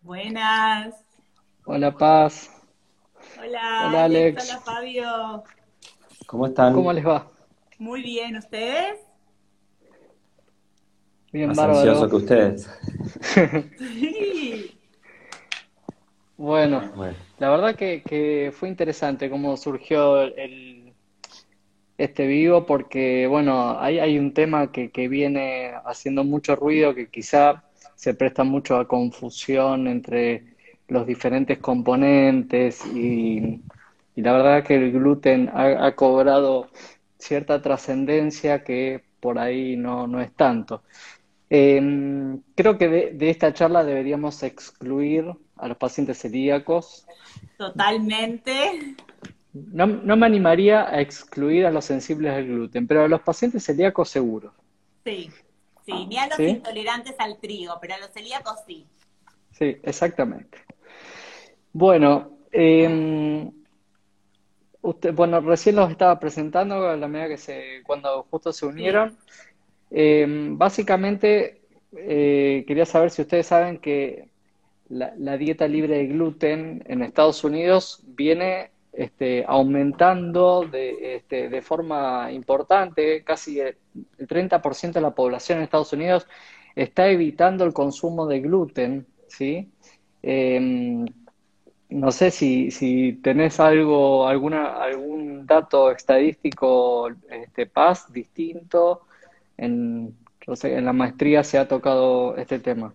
Buenas. Hola Paz. Hola, Hola, Alex. Hola Fabio. ¿Cómo están? ¿Cómo les va? Muy bien, ¿ustedes? Bien, Más bárbaro. ansioso que ustedes. Sí. Bueno, Bueno, la verdad que, que fue interesante cómo surgió el, este vivo porque, bueno, hay, hay un tema que, que viene haciendo mucho ruido que quizá se presta mucho a confusión entre los diferentes componentes y, y la verdad que el gluten ha, ha cobrado cierta trascendencia que por ahí no, no es tanto. Eh, creo que de, de esta charla deberíamos excluir a los pacientes celíacos. Totalmente. No, no me animaría a excluir a los sensibles al gluten, pero a los pacientes celíacos seguro. Sí. Sí, ni a los ¿Sí? intolerantes al trigo, pero a los celíacos sí. Sí, exactamente. Bueno, eh, usted, bueno, recién los estaba presentando a la medida que se, cuando justo se unieron. Eh, básicamente, eh, quería saber si ustedes saben que la, la dieta libre de gluten en Estados Unidos viene este, aumentando de, este, de forma importante, casi el, el 30% de la población en Estados Unidos está evitando el consumo de gluten, ¿sí? Eh, no sé si, si tenés algo, alguna, algún dato estadístico, este, Paz, distinto. No sé, en la maestría se ha tocado este tema.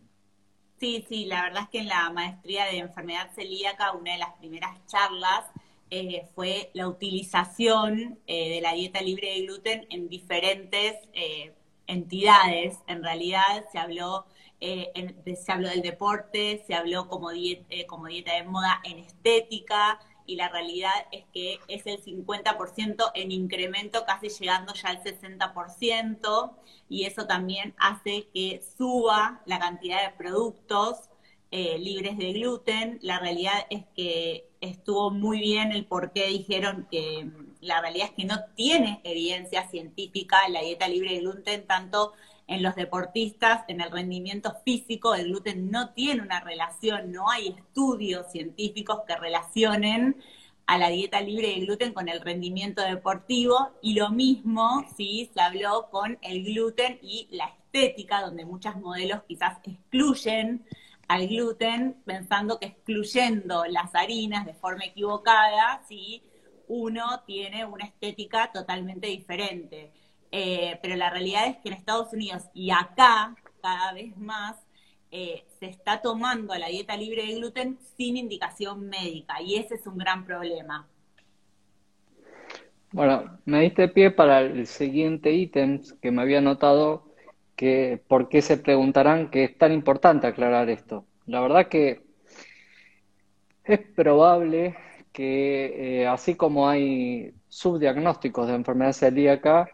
Sí, sí, la verdad es que en la maestría de enfermedad celíaca, una de las primeras charlas eh, fue la utilización eh, de la dieta libre de gluten en diferentes eh, entidades. En realidad se habló, se habló del deporte, se habló como, diet- como dieta de moda en estética, y la realidad es que es el 50% en incremento, casi llegando ya al 60%, y eso también hace que suba la cantidad de productos libres de gluten. La realidad es que estuvo muy bien el por qué dijeron que mm, la realidad es que no tiene evidencia científica la dieta libre de gluten, tanto en los deportistas, en el rendimiento físico, el gluten no tiene una relación, no hay estudios científicos que relacionen a la dieta libre de gluten con el rendimiento deportivo. Y lo mismo sí se habló con el gluten y la estética, donde muchas modelos quizás excluyen al gluten pensando que excluyendo las harinas de forma equivocada, sí, uno tiene una estética totalmente diferente. Eh, pero la realidad es que en Estados Unidos y acá, cada vez más, eh, se está tomando la dieta libre de gluten sin indicación médica y ese es un gran problema. Bueno, me diste pie para el siguiente ítem que me había notado, que por qué se preguntarán que es tan importante aclarar esto. La verdad que es probable que eh, así como hay subdiagnósticos de enfermedad celíaca,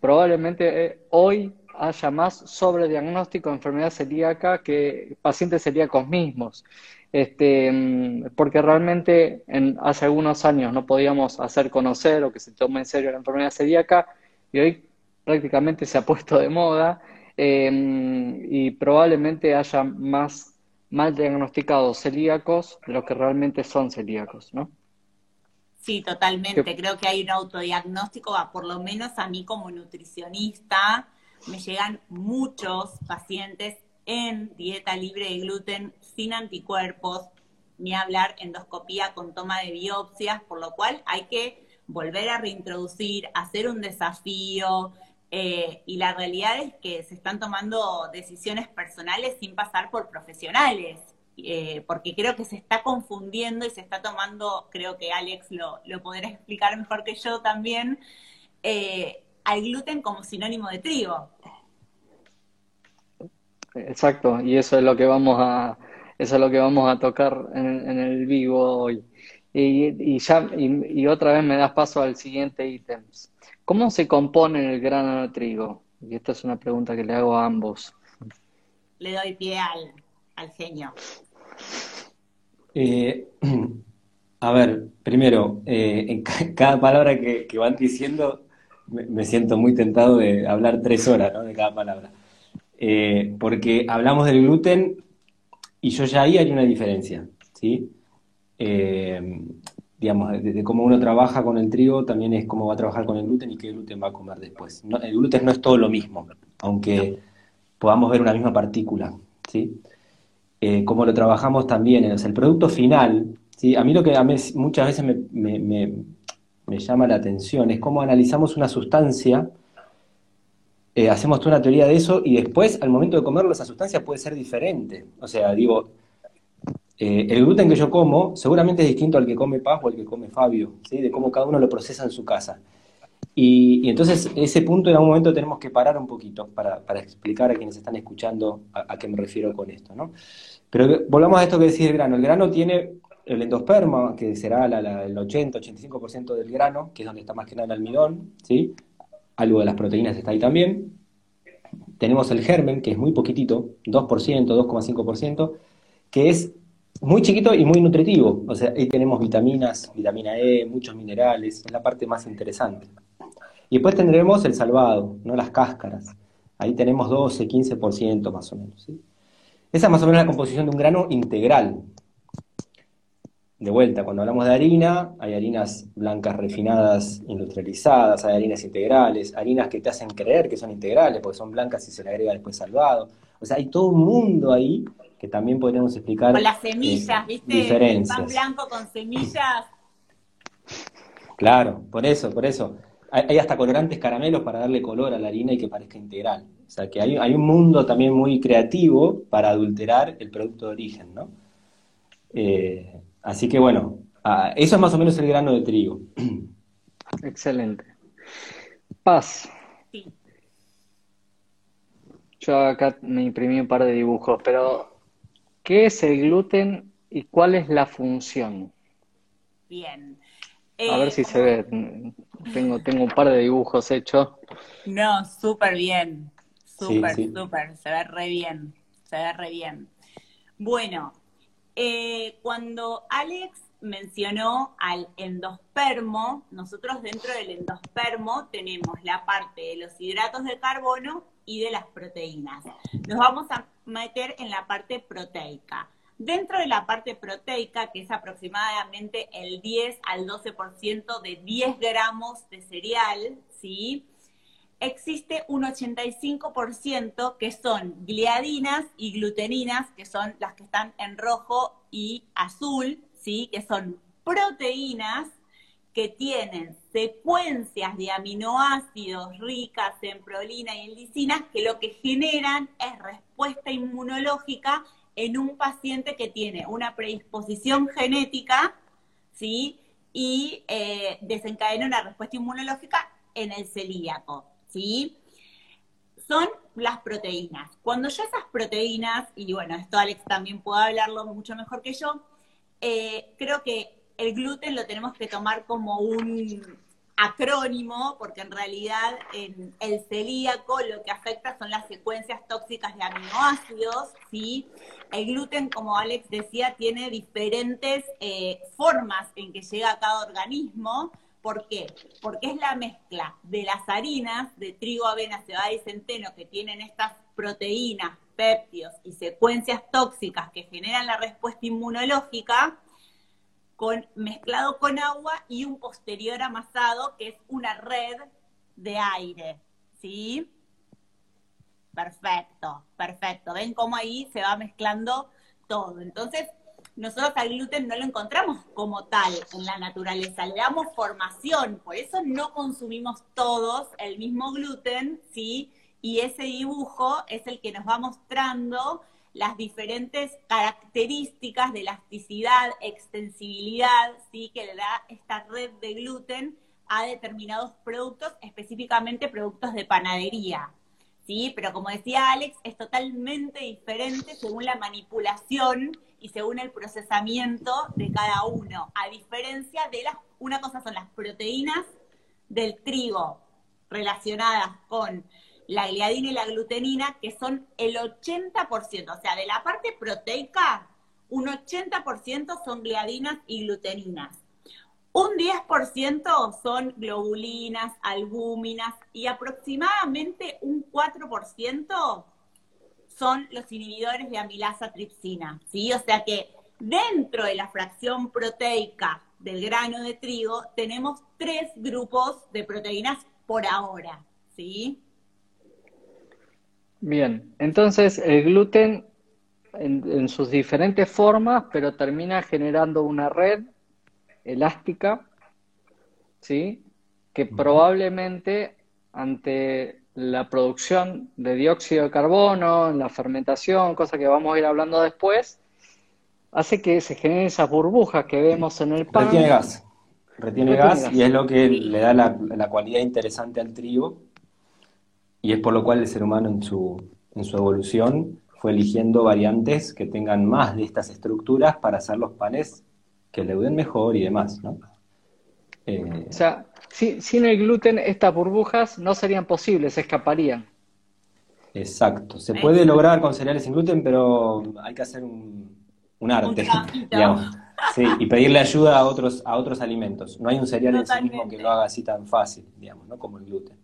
probablemente eh, hoy haya más sobrediagnóstico de enfermedad celíaca que pacientes celíacos mismos. Este, mm, porque realmente en, hace algunos años no podíamos hacer conocer o que se tome en serio la enfermedad celíaca y hoy prácticamente se ha puesto de moda eh, y probablemente haya más mal diagnosticados celíacos de los que realmente son celíacos, ¿no? Sí, totalmente. Que- Creo que hay un autodiagnóstico, por lo menos a mí como nutricionista, me llegan muchos pacientes en dieta libre de gluten, sin anticuerpos, ni hablar endoscopía con toma de biopsias, por lo cual hay que volver a reintroducir, hacer un desafío, eh, y la realidad es que se están tomando decisiones personales sin pasar por profesionales eh, porque creo que se está confundiendo y se está tomando, creo que Alex lo, lo podrá explicar mejor que yo también, eh, al gluten como sinónimo de trigo. Exacto, y eso es lo que vamos a, eso es lo que vamos a tocar en, el vivo hoy. Y, ya, y otra vez me das paso al siguiente ítem. ¿Cómo se compone el grano de trigo? Y esta es una pregunta que le hago a ambos. Le doy pie al, al genio. Eh, a ver, primero, eh, en ca- cada palabra que, que van diciendo, me, me siento muy tentado de hablar tres horas, ¿no? De cada palabra. Eh, porque hablamos del gluten y yo ya ahí haría una diferencia, ¿sí? Digamos, de, cómo uno trabaja con el trigo también es cómo va a trabajar con el gluten y qué gluten va a comer después. el gluten no es todo lo mismo, aunque podamos ver una misma partícula, ¿sí? Eh, cómo lo trabajamos también, es el producto final, ¿sí? A mí lo que a mí muchas veces me, me, llama la atención es cómo analizamos una sustancia eh, hacemos toda una teoría de eso y después, al momento de comerlo, esa sustancia puede ser diferente. O sea, digo, eh, el gluten que yo como seguramente es distinto al que come Paz o al que come Fabio, ¿sí? de cómo cada uno lo procesa en su casa. Y, entonces, ese punto en algún momento tenemos que parar un poquito para, explicar a quienes están escuchando a, qué me refiero con esto. ¿no? Pero volvamos a esto que decía el grano. El grano tiene el endosperma, que será el 80-85% del grano, que es donde está más que nada el almidón, ¿sí? algo de las proteínas está ahí también. Tenemos el germen, que es muy poquitito, 2%, 2,5%, que es muy chiquito y muy nutritivo. O sea, ahí tenemos vitaminas, vitamina E, muchos minerales, es la parte más interesante. Y después tendremos el salvado, ¿no? las cáscaras. Ahí tenemos 12, 15% más o menos. Esa es más o menos la composición de un grano integral de vuelta, cuando hablamos de harina, hay harinas blancas refinadas, industrializadas, hay harinas integrales, harinas que te hacen creer que son integrales porque son blancas y se le agrega después salvado. O sea, hay todo un mundo ahí que también podríamos explicar. Con las semillas, eh, ¿viste? Diferencias. El pan blanco con semillas. Claro, por eso, por eso. Hay, hasta colorantes caramelos para darle color a la harina y que parezca integral. O sea, que hay, hay un mundo también muy creativo para adulterar el producto de origen, ¿no? Eh, Así que bueno, ah, eso es más o menos el grano de trigo. Excelente. Paz. Sí. Yo acá me imprimí un par de dibujos, pero ¿qué es el gluten y cuál es la función? Bien. A ver si se ve. Tengo, tengo un par de dibujos hechos. No, súper bien. Súper, súper. Se ve re bien. Se ve re bien. Bueno, eh, cuando Alex mencionó al endospermo, nosotros dentro del endospermo tenemos la parte de los hidratos de carbono y de las proteínas. Nos vamos a meter en la parte proteica. Dentro de la parte proteica, que es aproximadamente el 10 al 12% de 10 gramos de cereal, ¿sí? existe un 85% que son gliadinas y gluteninas, que son las que están en rojo y azul, ¿sí? que son proteínas que tienen secuencias de aminoácidos ricas en prolina y en lisinas que lo que generan es respuesta inmunológica en un paciente que tiene una predisposición genética, ¿sí? Y eh, desencadena una respuesta inmunológica en el celíaco. ¿sí? Son las proteínas. Cuando ya esas proteínas, y bueno, esto Alex también puede hablarlo mucho mejor que yo, eh, creo que el gluten lo tenemos que tomar como un acrónimo, porque en realidad en el celíaco lo que afecta son las secuencias tóxicas de aminoácidos, ¿sí? El gluten, como Alex decía, tiene diferentes eh, formas en que llega a cada organismo, ¿Por qué? Porque es la mezcla de las harinas de trigo, avena, cebada y centeno que tienen estas proteínas, péptidos y secuencias tóxicas que generan la respuesta inmunológica, con, mezclado con agua y un posterior amasado que es una red de aire. ¿Sí? Perfecto, perfecto. ¿Ven cómo ahí se va mezclando todo? Entonces, nosotros al gluten no lo encontramos como tal en la naturaleza, le damos formación, por eso no consumimos todos el mismo gluten, ¿sí? Y ese dibujo es el que nos va mostrando las diferentes características de elasticidad, extensibilidad, ¿sí? Que le da esta red de gluten a determinados productos, específicamente productos de panadería. ¿Sí? Pero como decía Alex, es totalmente diferente según la manipulación y según el procesamiento de cada uno. A diferencia de las, una cosa son las proteínas del trigo relacionadas con la gliadina y la glutenina, que son el 80%, o sea, de la parte proteica, un 80% son gliadinas y gluteninas. Un 10% son globulinas, albúminas y aproximadamente un 4% son los inhibidores de amilasa tripsina, ¿sí? O sea que dentro de la fracción proteica del grano de trigo tenemos tres grupos de proteínas por ahora, ¿sí? Bien, entonces el gluten en, sus diferentes formas, pero termina generando una red elástica, ¿sí? Que probablemente ante la producción de dióxido de carbono, la fermentación, cosa que vamos a ir hablando después, hace que se generen esas burbujas que vemos en el pan. Retiene gas. Retiene, gas, y es lo que le da la, la cualidad interesante al trigo y es por lo cual el ser humano en su, en su evolución fue eligiendo variantes que tengan más de estas estructuras para hacer los panes que leuden mejor y demás, ¿no? Eh, o sea, sin el gluten estas burbujas no serían posibles, se escaparían. Exacto, se puede lograr con cereales sin gluten, pero hay que hacer un, arte, digamos. Sí, y pedirle ayuda a otros, a otros alimentos. No hay un cereal en sí mismo que lo haga así tan fácil, digamos, ¿no? Como el gluten.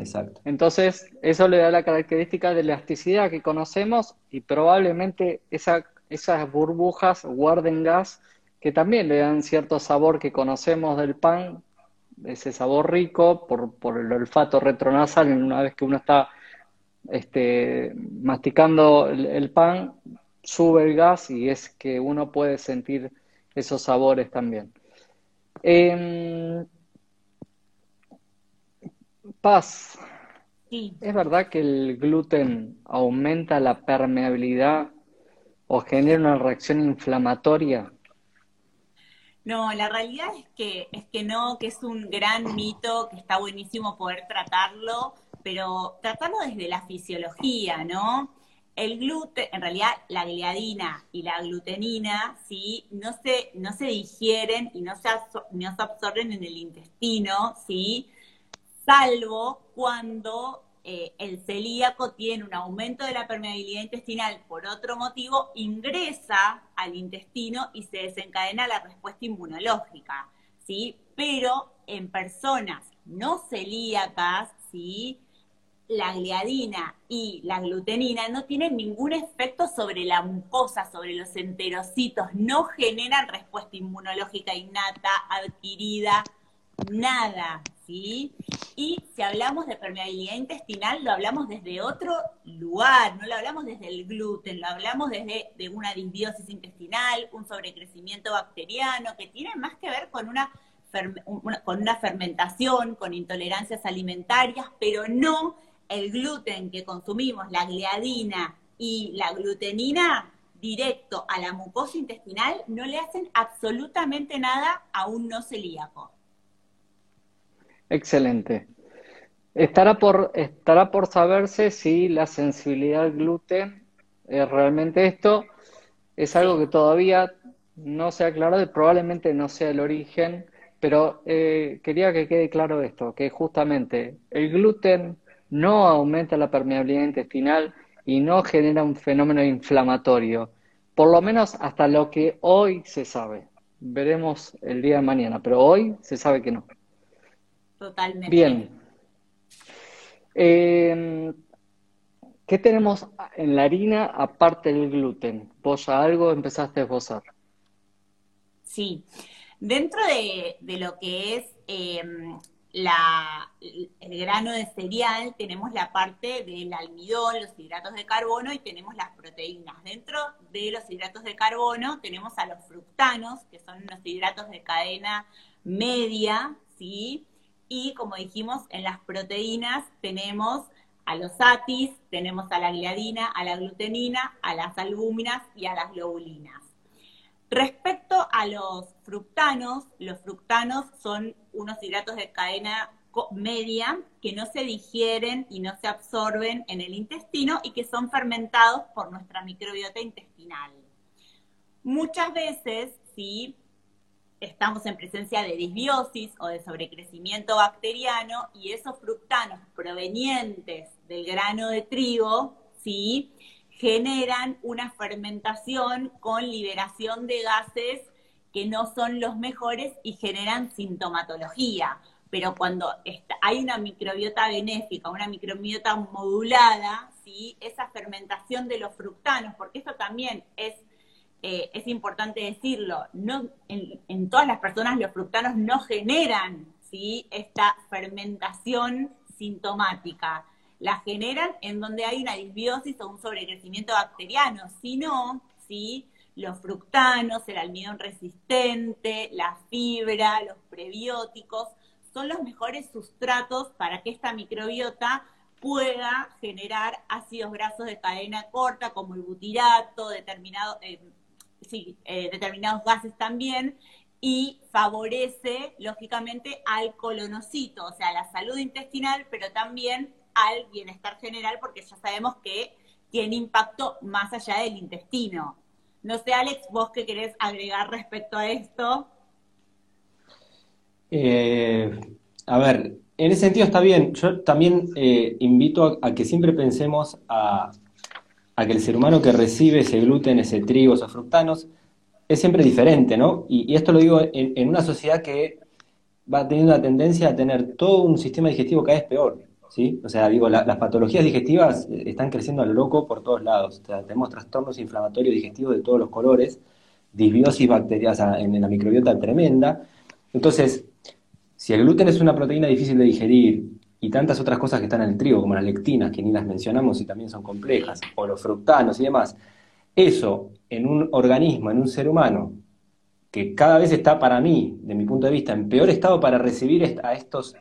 Exacto. Entonces, eso le da la característica de elasticidad que conocemos y probablemente esa, esas burbujas guarden gas que también le dan cierto sabor que conocemos del pan, ese sabor rico por, por el olfato retronasal, una vez que uno está este, masticando el, pan, sube el gas y es que uno puede sentir esos sabores también. Em, Paz, ¿es verdad que el gluten aumenta la permeabilidad o genera una reacción inflamatoria? No, la realidad es que, es que no, que es un gran mito, que está buenísimo poder tratarlo, pero tratarlo desde la fisiología, ¿no? El gluten, en realidad la gliadina y la glutenina, ¿sí? No se, no se digieren y no se, no se absorben en el intestino, ¿sí? Salvo cuando eh, el celíaco tiene un aumento de la permeabilidad intestinal por otro motivo, ingresa al intestino y se desencadena la respuesta inmunológica, ¿sí? Pero en personas no celíacas, ¿sí? La gliadina y la glutenina no tienen ningún efecto sobre la mucosa, sobre los enterocitos, no generan respuesta inmunológica innata, adquirida, nada, Y si hablamos de permeabilidad intestinal, lo hablamos desde otro lugar, no lo hablamos desde el gluten, lo hablamos desde de una disbiosis intestinal, un sobrecrecimiento bacteriano, que tiene más que ver con una, con una fermentación, con intolerancias alimentarias, pero no el gluten que consumimos, la gliadina y la glutenina, directo a la mucosa intestinal, no le hacen absolutamente nada a un no celíaco. Excelente. Estará por, estará por saberse si la sensibilidad al gluten es realmente esto. Es algo que todavía no se ha aclarado y probablemente no sea el origen, pero eh, quería que quede claro esto, que justamente el gluten no aumenta la permeabilidad intestinal y no genera un fenómeno inflamatorio, por lo menos hasta lo que hoy se sabe. Veremos el día de mañana, pero hoy se sabe que no. Totalmente. Bien. Eh, ¿Qué tenemos en la harina aparte del gluten? ¿Vos ya algo empezaste a esbozar? Sí. Dentro de, lo que es em, la, el grano de cereal, tenemos la parte del almidón, los hidratos de carbono y tenemos las proteínas. Dentro de los hidratos de carbono tenemos a los fructanos, que son unos hidratos de cadena media, ¿sí? Y como dijimos, en las proteínas tenemos a los atis, tenemos a la gliadina, a la glutenina, a las albúminas y a las globulinas. Respecto a los fructanos, los fructanos son unos hidratos de cadena media que no se digieren y no se absorben en el intestino y que son fermentados por nuestra microbiota intestinal. Muchas veces, sí, estamos en presencia de disbiosis o de sobrecrecimiento bacteriano y esos fructanos provenientes del grano de trigo, ¿sí? generan una fermentación con liberación de gases que no son los mejores y generan sintomatología. pero cuando hay una microbiota benéfica, una microbiota modulada, ¿sí? esa fermentación de los fructanos, porque esto también es, eh, es importante decirlo, no, en, todas las personas los fructanos no generan ¿sí? esta fermentación sintomática, la generan en donde hay una disbiosis o un sobrecrecimiento bacteriano, sino ¿sí? los fructanos, el almidón resistente, la fibra, los prebióticos, son los mejores sustratos para que esta microbiota pueda generar ácidos grasos de cadena corta como el butirato, eh, determinados gases también, y favorece, lógicamente, al colonocito, o sea, la salud intestinal, pero también al bienestar general, porque ya sabemos que tiene impacto más allá del intestino. No sé, Alex, vos qué querés agregar respecto a esto. Eh, a ver, en ese sentido está bien. Yo también eh, invito a, que siempre pensemos a, que el ser humano que recibe ese gluten, ese trigo, esos fructanos, es siempre diferente, ¿no? Y, esto lo digo en, una sociedad que va teniendo la tendencia a tener todo un sistema digestivo cada vez peor, ¿sí? O sea, digo, las patologías digestivas eh, están creciendo a lo loco por todos lados. O sea, tenemos trastornos inflamatorios digestivos de todos los colores, disbiosis bacteriana en la microbiota tremenda. Entonces, si el gluten es una proteína difícil de digerir y tantas otras cosas que están en el trigo, como las lectinas, que ni las mencionamos y también son complejas, o los fructanos y demás, eso en un organismo, en un ser humano, que cada vez está para mí, de mi punto de vista, en peor estado para recibir a estos,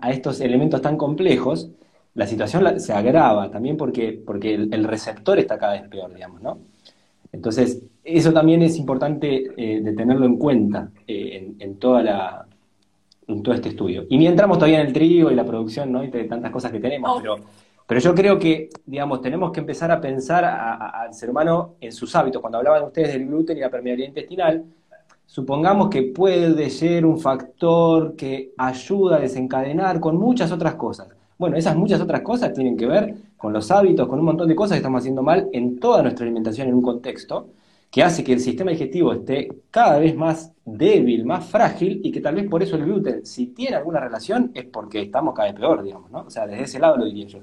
a estos elementos tan complejos, la situación se agrava también porque, porque el, receptor está cada vez peor, digamos, ¿no? Entonces, eso también es importante eh, de tenerlo en cuenta eh, en, toda la, en todo este estudio. Y ni entramos todavía en el trigo y la producción, ¿no? Y de tantas cosas que tenemos, oh. pero, pero yo creo que, digamos, tenemos que empezar a pensar al ser humano en sus hábitos. Cuando hablaban ustedes del gluten y la permeabilidad intestinal, supongamos que puede ser un factor que ayuda a desencadenar con muchas otras cosas. Bueno, esas muchas otras cosas tienen que ver con los hábitos, con un montón de cosas que estamos haciendo mal en toda nuestra alimentación en un contexto que hace que el sistema digestivo esté cada vez más débil, más frágil, y que tal vez por eso el gluten, si tiene alguna relación, es porque estamos cada vez peor, digamos, ¿no? O sea, desde ese lado lo diría yo.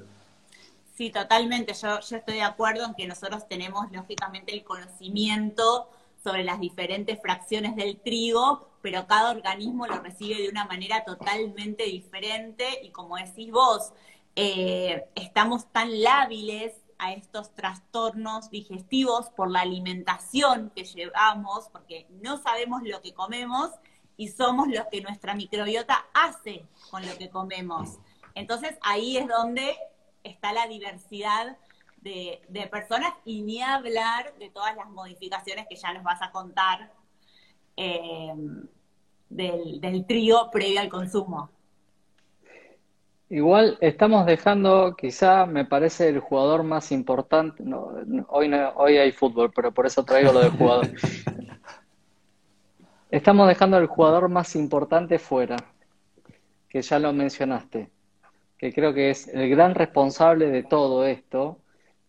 Sí, totalmente. Yo, estoy de acuerdo en que nosotros tenemos, lógicamente, el conocimiento sobre las diferentes fracciones del trigo, pero cada organismo lo recibe de una manera totalmente diferente y como decís vos, eh, estamos tan lábiles a estos trastornos digestivos por la alimentación que llevamos, porque no sabemos lo que comemos y somos los que nuestra microbiota hace con lo que comemos. Entonces ahí es donde está la diversidad de, personas y ni hablar de todas las modificaciones que ya nos vas a contar eh, del, trigo previo al consumo. Igual estamos dejando, quizá me parece el jugador más importante. No, hoy, no, hoy hay fútbol, pero por eso traigo lo del jugador. Estamos dejando el jugador más importante fuera, que ya lo mencionaste, que creo que es el gran responsable de todo esto,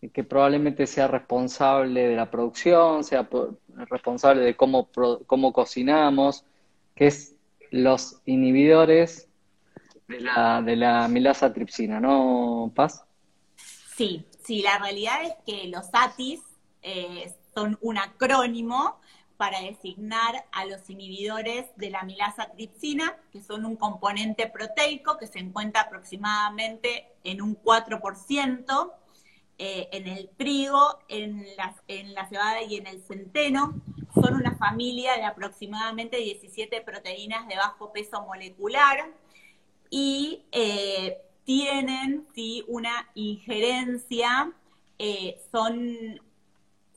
y que probablemente sea responsable de la producción, sea responsable de cómo, cómo cocinamos, que es los inhibidores de la, de la milasa tripsina, ¿no, Paz? Sí, sí, la realidad es que los ATIS eh, son un acrónimo para designar a los inhibidores de la milasa tripsina, que son un componente proteico que se encuentra aproximadamente en un 4% eh, en el trigo, en la, en la cebada y en el centeno. Son una familia de aproximadamente 17 proteínas de bajo peso molecular y eh, tienen ¿sí? una injerencia, eh, son,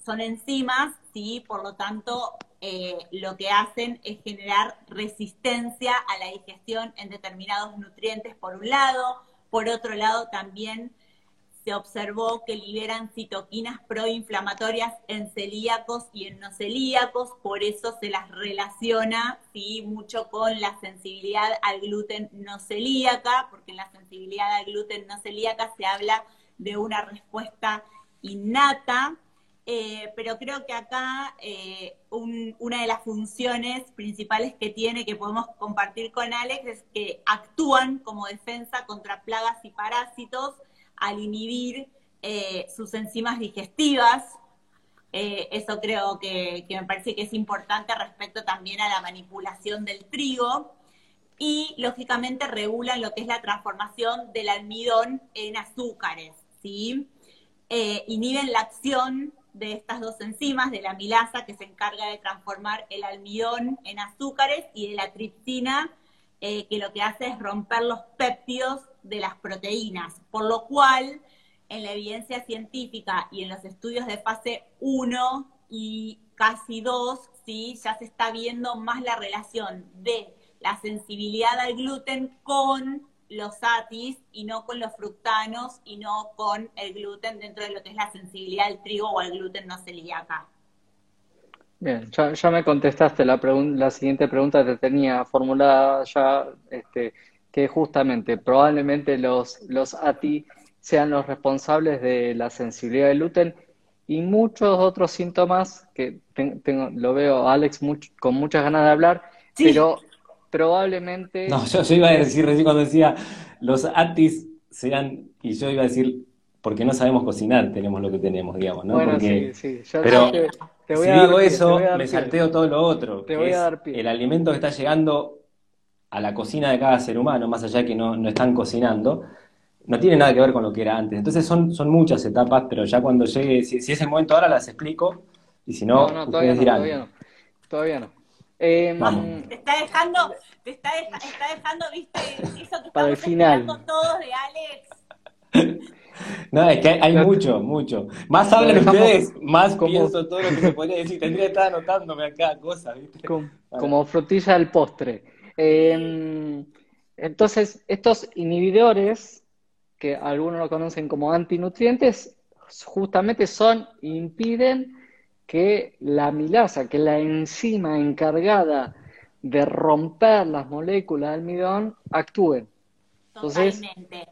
son enzimas, ¿sí? por lo tanto eh, lo que hacen es generar resistencia a la digestión en determinados nutrientes por un lado, por otro lado también se observó que liberan citoquinas proinflamatorias en celíacos y en no celíacos, por eso se las relaciona mucho con la sensibilidad al gluten no celíaca, porque en la sensibilidad al gluten no celíaca se habla de una respuesta innata. eh, pero creo que acá eh, una de las funciones principales que tiene, que podemos compartir con Alex, es que actúan como defensa contra plagas y parásitos al inhibir eh, sus enzimas digestivas. eso creo que, me parece que es importante respecto también a la manipulación del trigo y lógicamente regulan lo que es la transformación del almidón en azúcares, ¿sí? inhiben la acción de estas dos enzimas, de la milasa que se encarga de transformar el almidón en azúcares y de la tripsina eh, que lo que hace es romper los péptidos de las proteínas, por lo cual en la evidencia científica y en los estudios de fase 1 y casi 2, ¿sí? ya se está viendo más la relación de la sensibilidad al gluten con los satis y no con los fructanos y no con el gluten dentro de lo que es la sensibilidad al trigo o al gluten no celíaca. Bien, ya, me contestaste la, la siguiente pregunta que tenía formulada ya, este, que justamente probablemente los, los ATI sean los responsables de la sensibilidad al gluten y muchos otros síntomas que tengo, lo veo Alex con muchas ganas de hablar, pero probablemente... No, yo, iba a decir recién cuando decía los atis sean, y yo iba a decir, porque no sabemos cocinar, tenemos lo que tenemos, digamos, ¿no? Bueno, sí, sí. pero si digo eso, me salteo todo lo otro. Te voy a dar pie. El alimento que está llegando a la cocina de cada ser humano, más allá de que no, no están cocinando, no tiene nada que ver con lo que era antes. Entonces son, son muchas etapas, pero ya cuando llegue, si, es el momento ahora, las explico, y si no, no, ustedes dirán. Todavía no. Todavía no. Eh, te está dejando, te está, está dejando, viste, eso que Para el final. todos de Alex. No, es que hay, mucho, mucho. Más hablan ustedes, más pienso todo lo que se podría decir. Tendría que estar anotándome acá cosas, ¿viste? Como, frutilla del postre. Em, entonces, estos inhibidores, que algunos lo conocen como antinutrientes, justamente son, impiden que la milasa, que la enzima encargada de romper las moléculas de almidón, actúen. Totalmente.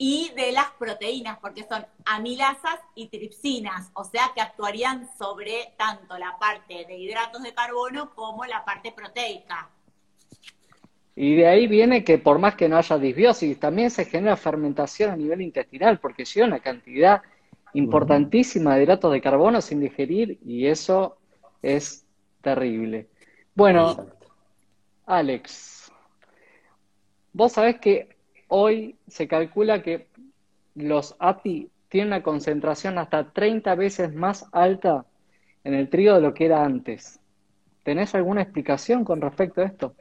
y de las proteínas, porque son amilasas y tripsinas, o sea que actuarían sobre tanto la parte de hidratos de carbono como la parte proteica. Y de ahí viene que por más que no haya disbiosis, también se genera fermentación a nivel intestinal, porque hay una cantidad importantísima de hidratos de carbono sin digerir y eso es terrible. Bueno, Alex, vos sabés que hoy se calcula que los API tienen una concentración hasta 30 veces más alta en el trigo de lo que era antes. ¿Tenés alguna explicación con respecto a esto?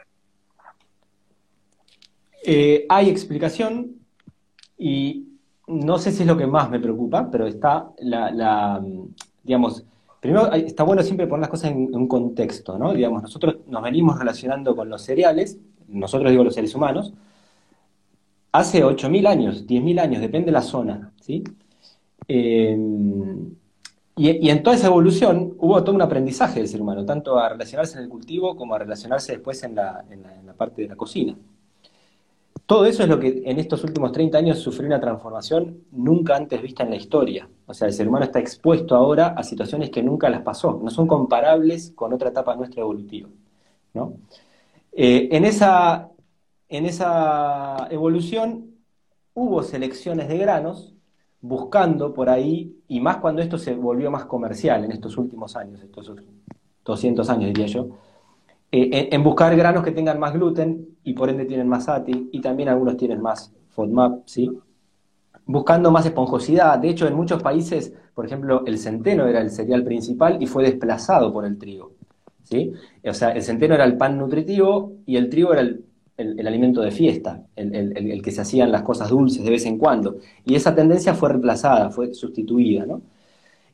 Eh, hay explicación y no sé si es lo que más me preocupa, pero está la, digamos, primero está bueno siempre poner las cosas en, un contexto, ¿no? Digamos, nosotros nos venimos relacionando con los cereales, nosotros digo los seres humanos, hace 8.000 años, 10.000 años, depende de la zona, ¿sí? Eh, y, en toda esa evolución hubo todo un aprendizaje del ser humano, tanto a relacionarse en el cultivo como a relacionarse después en la parte de la cocina. Todo eso es lo que en estos últimos 30 años sufrió una transformación nunca antes vista en la historia. O sea, el ser humano está expuesto ahora a situaciones que nunca las pasó, no son comparables con otra etapa nuestra evolutiva. ¿no? Eh, en, esa, en esa evolución hubo selecciones de granos buscando por ahí, y más cuando esto se volvió más comercial en estos últimos años, estos 200 años diría yo, eh, en buscar granos que tengan más gluten y por ende tienen más ATI y también algunos tienen más FODMAP, ¿sí? Buscando más esponjosidad. De hecho, en muchos países, por ejemplo, el centeno era el cereal principal y fue desplazado por el trigo, ¿sí? O sea, el centeno era el pan nutritivo y el trigo era el, alimento de fiesta, el, el que se hacían las cosas dulces de vez en cuando. Y esa tendencia fue reemplazada, fue sustituida, ¿no?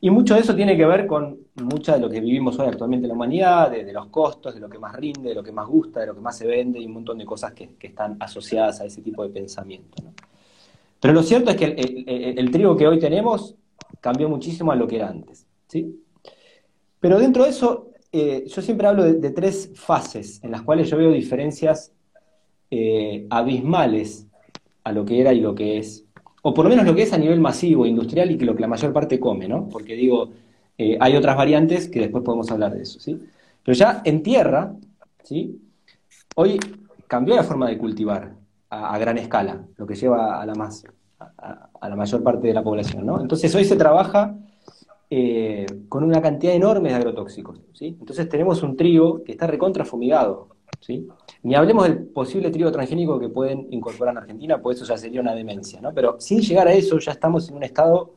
Y mucho de eso tiene que ver con mucha de lo que vivimos hoy actualmente en la humanidad, de, los costos, de lo que más rinde, de lo que más gusta, de lo que más se vende y un montón de cosas que, están asociadas a ese tipo de pensamiento. Pero lo cierto es que el, trigo que hoy tenemos cambió muchísimo a lo que era antes. ¿sí? Pero dentro de eso, eh, yo siempre hablo de, tres fases en las cuales yo veo diferencias eh, abismales a lo que era y lo que es o por lo menos lo que es a nivel masivo, industrial y que lo que la mayor parte come, ¿no? Porque digo, Eh, hay otras variantes que después podemos hablar de eso, ¿sí? Pero ya en tierra, ¿sí? Hoy cambió la forma de cultivar a, gran escala, lo que lleva a la más, a, la mayor parte de la población, ¿no? Entonces hoy se trabaja eh, con una cantidad enorme de agrotóxicos, ¿sí? Entonces tenemos un trigo que está recontra fumigado, Ni hablemos del posible trigo transgénico que pueden incorporar en Argentina, pues eso ya sería una demencia, ¿no? Pero sin llegar a eso ya estamos en un estado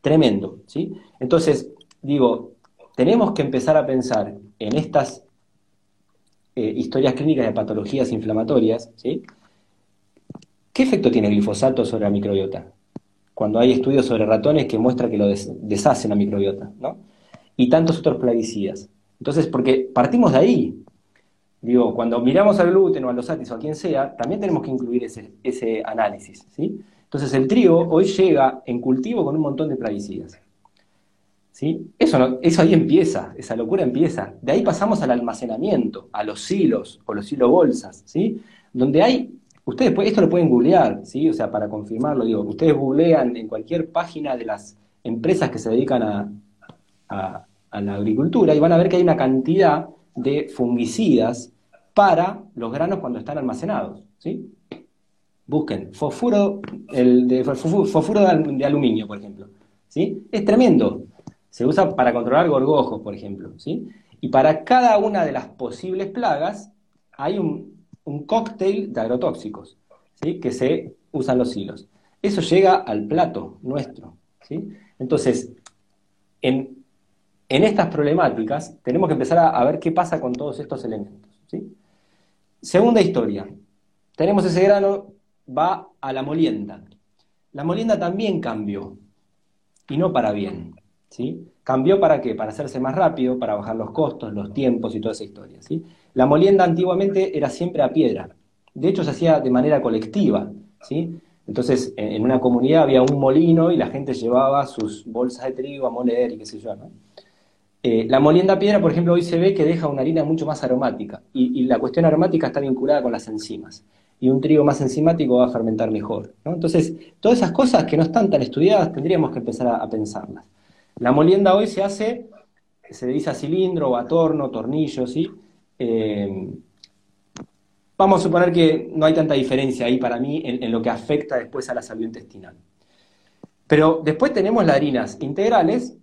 tremendo, ¿sí? Entonces, digo, tenemos que empezar a pensar en estas eh, historias clínicas de patologías inflamatorias, ¿sí? ¿Qué efecto tiene el glifosato sobre la microbiota? Cuando hay estudios sobre ratones que muestran que lo deshacen la microbiota, ¿no? Y tantos otros plaguicidas. Entonces, porque partimos de ahí. Digo, cuando miramos al gluten o a los atis o a quien sea, también tenemos que incluir ese, ese análisis, ¿sí? Entonces el trigo hoy llega en cultivo con un montón de plaguicidas. ¿Sí? Eso, eso ahí empieza, esa locura empieza. De ahí pasamos al almacenamiento, a los silos o los silos bolsas, ¿sí? Donde hay, ustedes esto lo pueden googlear, ¿sí? O sea, para confirmarlo, digo, ustedes googlean en cualquier página de las empresas que se dedican a, a la agricultura y van a ver que hay una cantidad de fungicidas para los granos cuando están almacenados, ¿sí? Busquen fosfuro, el de, fosfuro de, aluminio, por ejemplo. ¿sí? Es tremendo. Se usa para controlar gorgojos, por ejemplo. ¿sí? Y para cada una de las posibles plagas hay un, cóctel de agrotóxicos ¿sí? que se usan los hilos. Eso llega al plato nuestro. ¿sí? Entonces, en, estas problemáticas tenemos que empezar a, ver qué pasa con todos estos elementos. ¿sí? Segunda historia. Tenemos ese grano va a la molienda. La molienda también cambió, y no para bien. ¿sí? ¿Cambió para qué? Para hacerse más rápido, para bajar los costos, los tiempos y toda esa historia. ¿sí? La molienda antiguamente era siempre a piedra. De hecho, se hacía de manera colectiva. ¿sí? Entonces, en una comunidad había un molino y la gente llevaba sus bolsas de trigo a moler y qué sé yo. Eh, la molienda piedra, por ejemplo, hoy se ve que deja una harina mucho más aromática. Y, la cuestión aromática está vinculada con las enzimas y un trigo más enzimático va a fermentar mejor. Entonces, todas esas cosas que no están tan estudiadas tendríamos que empezar a, pensarlas. La molienda hoy se hace, se dice a cilindro o a torno, tornillo, ¿sí? Eh, vamos a suponer que no hay tanta diferencia ahí para mí en, lo que afecta después a la salud intestinal. Pero después tenemos las harinas integrales,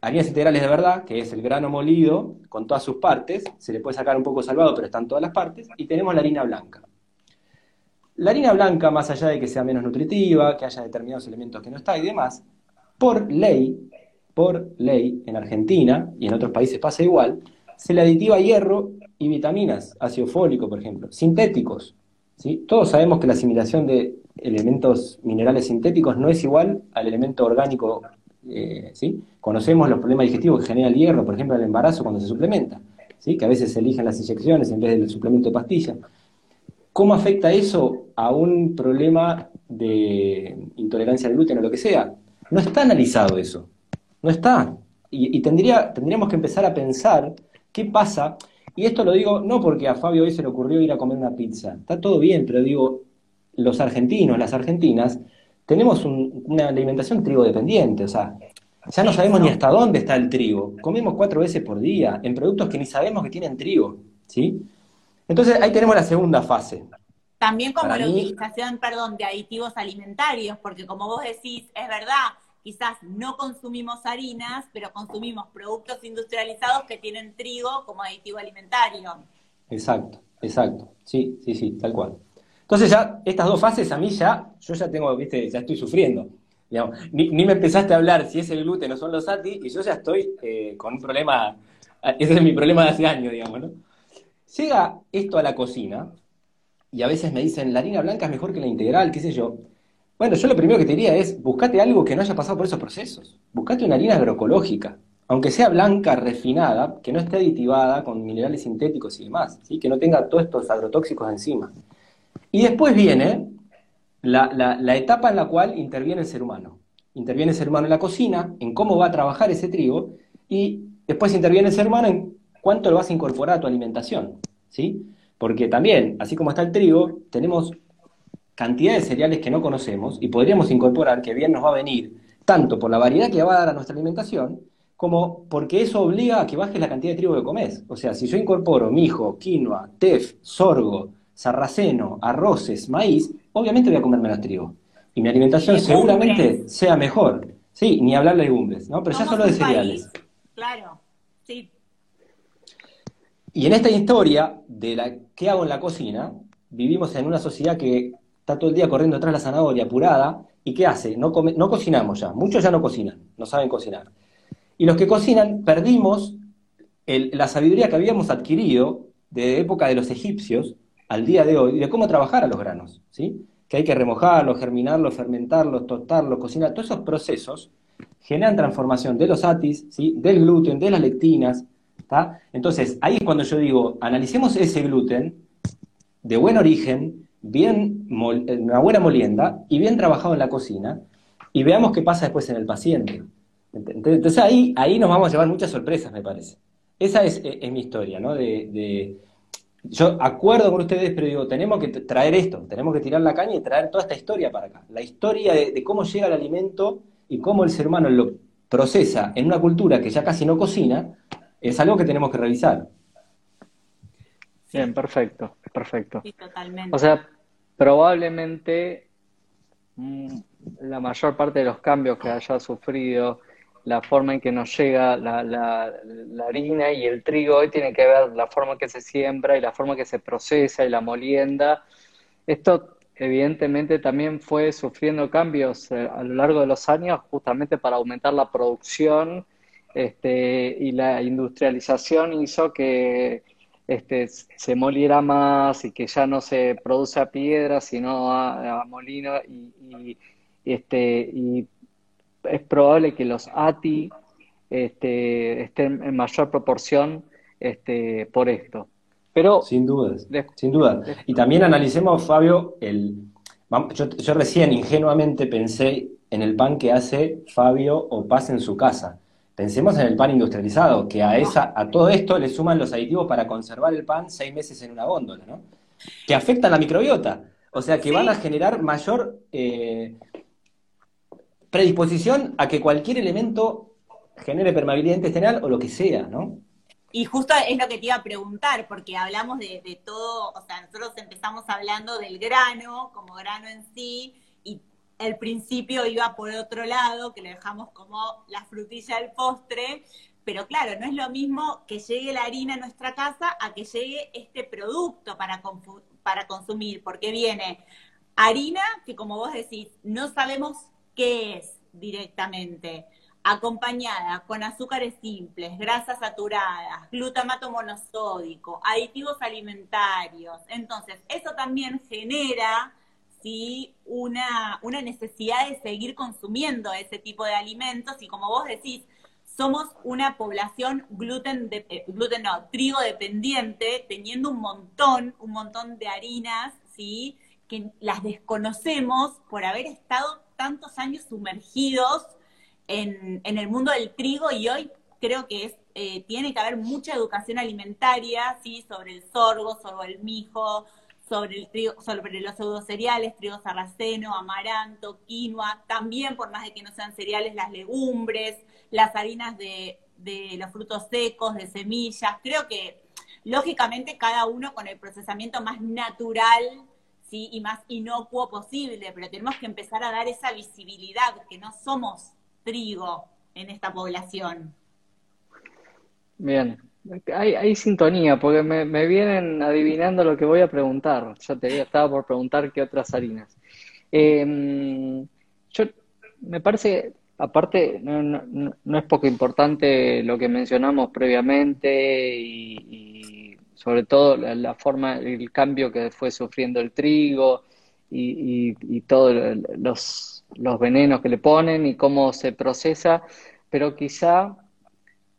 harinas integrales de verdad, que es el grano molido con todas sus partes, se le puede sacar un poco salvado, pero están todas las partes, y tenemos la harina blanca. La harina blanca, más allá de que sea menos nutritiva, que haya determinados elementos que no está y demás, por ley, por ley, en Argentina y en otros países pasa igual, se le aditiva hierro y vitaminas, ácido fólico, por ejemplo, sintéticos. ¿sí? Todos sabemos que la asimilación de elementos minerales sintéticos no es igual al elemento orgánico. Eh, ¿sí? Conocemos los problemas digestivos que genera el hierro, por ejemplo, el embarazo cuando se suplementa, ¿sí? que a veces se eligen las inyecciones en vez del suplemento de pastilla. ¿Cómo afecta eso a un problema de intolerancia al gluten o lo que sea? No está analizado eso. No está. Y, tendría, tendríamos que empezar a pensar qué pasa. Y esto lo digo no porque a Fabio hoy se le ocurrió ir a comer una pizza. Está todo bien, pero digo, los argentinos, las argentinas, tenemos una alimentación trigo dependiente. O sea, ya no sabemos ni hasta dónde está el trigo. Comemos cuatro veces por día en productos que ni sabemos que tienen trigo. ¿Sí? Entonces ahí tenemos la segunda fase. También como la utilización, perdón, de aditivos alimentarios, porque como vos decís, es verdad, quizás no consumimos harinas, pero consumimos productos industrializados que tienen trigo como aditivo alimentario. Exacto, exacto. Sí, sí, sí, tal cual. Entonces ya, estas dos fases a mí ya, yo ya tengo, viste, ya estoy sufriendo. Ni, me empezaste a hablar si es el gluten o son los ATI, y yo ya estoy eh, con un problema, ese es mi problema de hace años, digamos, ¿no? Llega esto a la cocina y a veces me dicen, la harina blanca es mejor que la integral, qué sé yo. Bueno, yo lo primero que te diría es, buscate algo que no haya pasado por esos procesos. Buscate una harina agroecológica, aunque sea blanca, refinada, que no esté aditivada con minerales sintéticos y demás, ¿sí? que no tenga todos estos agrotóxicos encima. Y después viene la, la etapa en la cual interviene el ser humano. Interviene el ser humano en la cocina, en cómo va a trabajar ese trigo, y después interviene el ser humano en cuánto lo vas a incorporar a tu alimentación, ¿sí? Porque también, así como está el trigo, tenemos cantidad de cereales que no conocemos y podríamos incorporar que bien nos va a venir tanto por la variedad que va a dar a nuestra alimentación como porque eso obliga a que bajes la cantidad de trigo que comes. O sea, si yo incorporo mijo, quinoa, tef, sorgo, sarraceno, arroces, maíz, obviamente voy a comer menos trigo. Y mi alimentación seguramente sea mejor. Sí, ni hablar de legumbres, ¿no? Pero ya solo de cereales. Claro, sí. Y en esta historia de la qué hago en la cocina, vivimos en una sociedad que está todo el día corriendo detrás de la zanahoria apurada, ¿y qué hace? No, no cocinamos ya, muchos ya no cocinan, no saben cocinar. Y los que cocinan perdimos la sabiduría que habíamos adquirido de época de los egipcios al día de hoy, de cómo trabajar a los granos, ¿sí? Que hay que remojarlos, germinarlos, fermentarlos, tostarlos, cocinar, todos esos procesos generan transformación de los atis, ¿sí? del gluten, de las lectinas, Entonces, ahí es cuando yo digo, analicemos ese gluten de buen origen, bien, una buena molienda y bien trabajado en la cocina, y veamos qué pasa después en el paciente. Entonces ahí, ahí nos vamos a llevar muchas sorpresas, me parece. Esa es, mi historia, ¿no? De, yo acuerdo con ustedes, pero digo, tenemos que traer esto, tenemos que tirar la caña y traer toda esta historia para acá. La historia de, cómo llega el alimento y cómo el ser humano lo procesa en una cultura que ya casi no cocina, es algo que tenemos que revisar. Bien, perfecto, perfecto. Sí, totalmente. O sea, probablemente mm, la mayor parte de los cambios que haya sufrido la forma en que nos llega la, harina y el trigo hoy tiene que ver la forma que se siembra y la forma que se procesa y la molienda. Esto evidentemente también fue sufriendo cambios eh, a lo largo de los años justamente para aumentar la producción este, y la industrialización hizo que este, se moliera más y que ya no se produce piedra sino a, molino y, este, y es probable que los ATI este, estén en mayor proporción este, por esto. Pero, sin dudas, sin duda. Y también analicemos, Fabio, el, yo, recién ingenuamente pensé en el pan que hace Fabio o Paz en su casa. Pensemos en el pan industrializado, que a, esa, a todo esto le suman los aditivos para conservar el pan seis meses en una góndola, ¿no? Que afectan la microbiota. O sea, que van a generar mayor eh, predisposición a que cualquier elemento genere permeabilidad intestinal o lo que sea, ¿no? Y justo es lo que te iba a preguntar, porque hablamos de, todo, o sea, nosotros empezamos hablando del grano como grano en sí, y el principio iba por otro lado, que lo dejamos como la frutilla del postre, pero claro, no es lo mismo que llegue la harina a nuestra casa a que llegue este producto para, para consumir, porque viene harina que como vos decís, no sabemos qué es directamente, acompañada con azúcares simples, grasas saturadas, glutamato monosódico, aditivos alimentarios. Entonces, eso también genera ¿sí? una, una necesidad de seguir consumiendo ese tipo de alimentos y como vos decís, somos una población gluten, de, eh, gluten no, trigo dependiente, teniendo un montón, un montón de harinas, ¿sí? que las desconocemos por haber estado tantos años sumergidos en, el mundo del trigo y hoy creo que es, eh, tiene que haber mucha educación alimentaria, ¿sí? Sobre el sorgo, sobre el mijo, sobre el trigo, sobre los pseudocereales, trigo sarraceno, amaranto, quinoa, también por más de que no sean cereales, las legumbres, las harinas de, de los frutos secos, de semillas. Creo que lógicamente cada uno con el procesamiento más natural ¿sí? y más inocuo posible, pero tenemos que empezar a dar esa visibilidad, que no somos trigo en esta población. Bien, hay, sintonía, porque me, vienen adivinando lo que voy a preguntar. Yo te estaba por preguntar qué otras harinas. Em, yo me parece, aparte, no, es poco importante lo que mencionamos previamente y sobre todo la, forma, el cambio que fue sufriendo el trigo y, y, todos los, los venenos que le ponen y cómo se procesa, pero quizá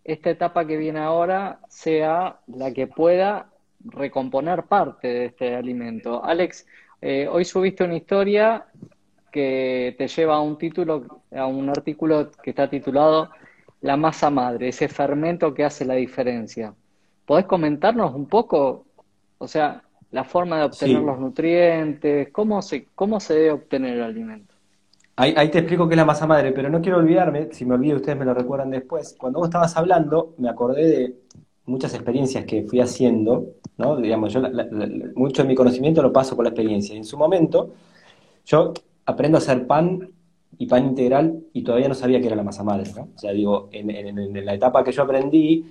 esta etapa que viene ahora sea la que pueda recomponer parte de este alimento. Alex, eh, hoy subiste una historia que te lleva a un título, a un artículo que está titulado La masa madre, ese fermento que hace la diferencia. ¿Podés comentarnos un poco, o sea, la forma de obtener los nutrientes, cómo se, cómo se debe obtener el alimento? Ahí, te explico qué es la masa madre, pero no quiero olvidarme, si me olvido ustedes me lo recuerdan después. Cuando vos estabas hablando, me acordé de muchas experiencias que fui haciendo, ¿no? Digamos, yo mucho de mi conocimiento lo paso por la experiencia. En su momento, yo aprendo a hacer pan y pan integral y todavía no sabía qué era la masa madre, ¿no? O sea, digo, en, la etapa que yo aprendí,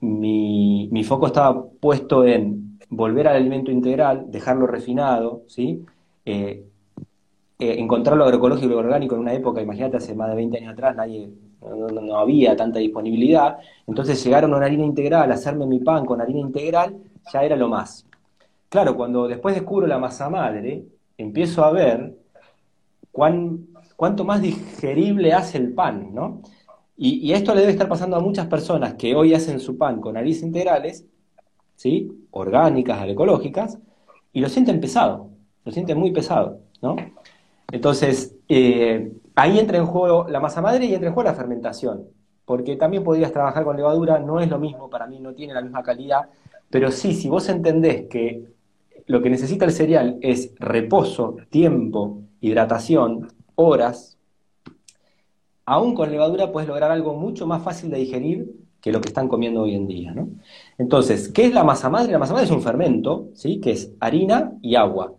mi, mi, foco estaba puesto en volver al alimento integral, dejarlo refinado, ¿sí? Eh, eh, agroecológico y orgánico en una época, imagínate, hace más de 20 años atrás, nadie, no, había tanta disponibilidad. Entonces llegaron a una harina integral, hacerme mi pan con harina integral, ya era lo más. Claro, cuando después descubro la masa madre, empiezo a ver cuán, cuánto más digerible hace el pan, ¿no? Y, esto le debe estar pasando a muchas personas que hoy hacen su pan con harinas integrales, ¿sí? Orgánicas, agroecológicas, y lo sienten pesado, lo sienten muy pesado, ¿no? Entonces, eh, ahí entra en juego la masa madre y entra en juego la fermentación, porque también podrías trabajar con levadura, no es lo mismo, para mí no tiene la misma calidad, pero sí, si vos entendés que lo que necesita el cereal es reposo, tiempo, hidratación, horas, aún con levadura puedes lograr algo mucho más fácil de digerir que lo que están comiendo hoy en día. ¿no? Entonces, ¿qué es la masa madre? La masa madre es un fermento, ¿sí? que es harina y agua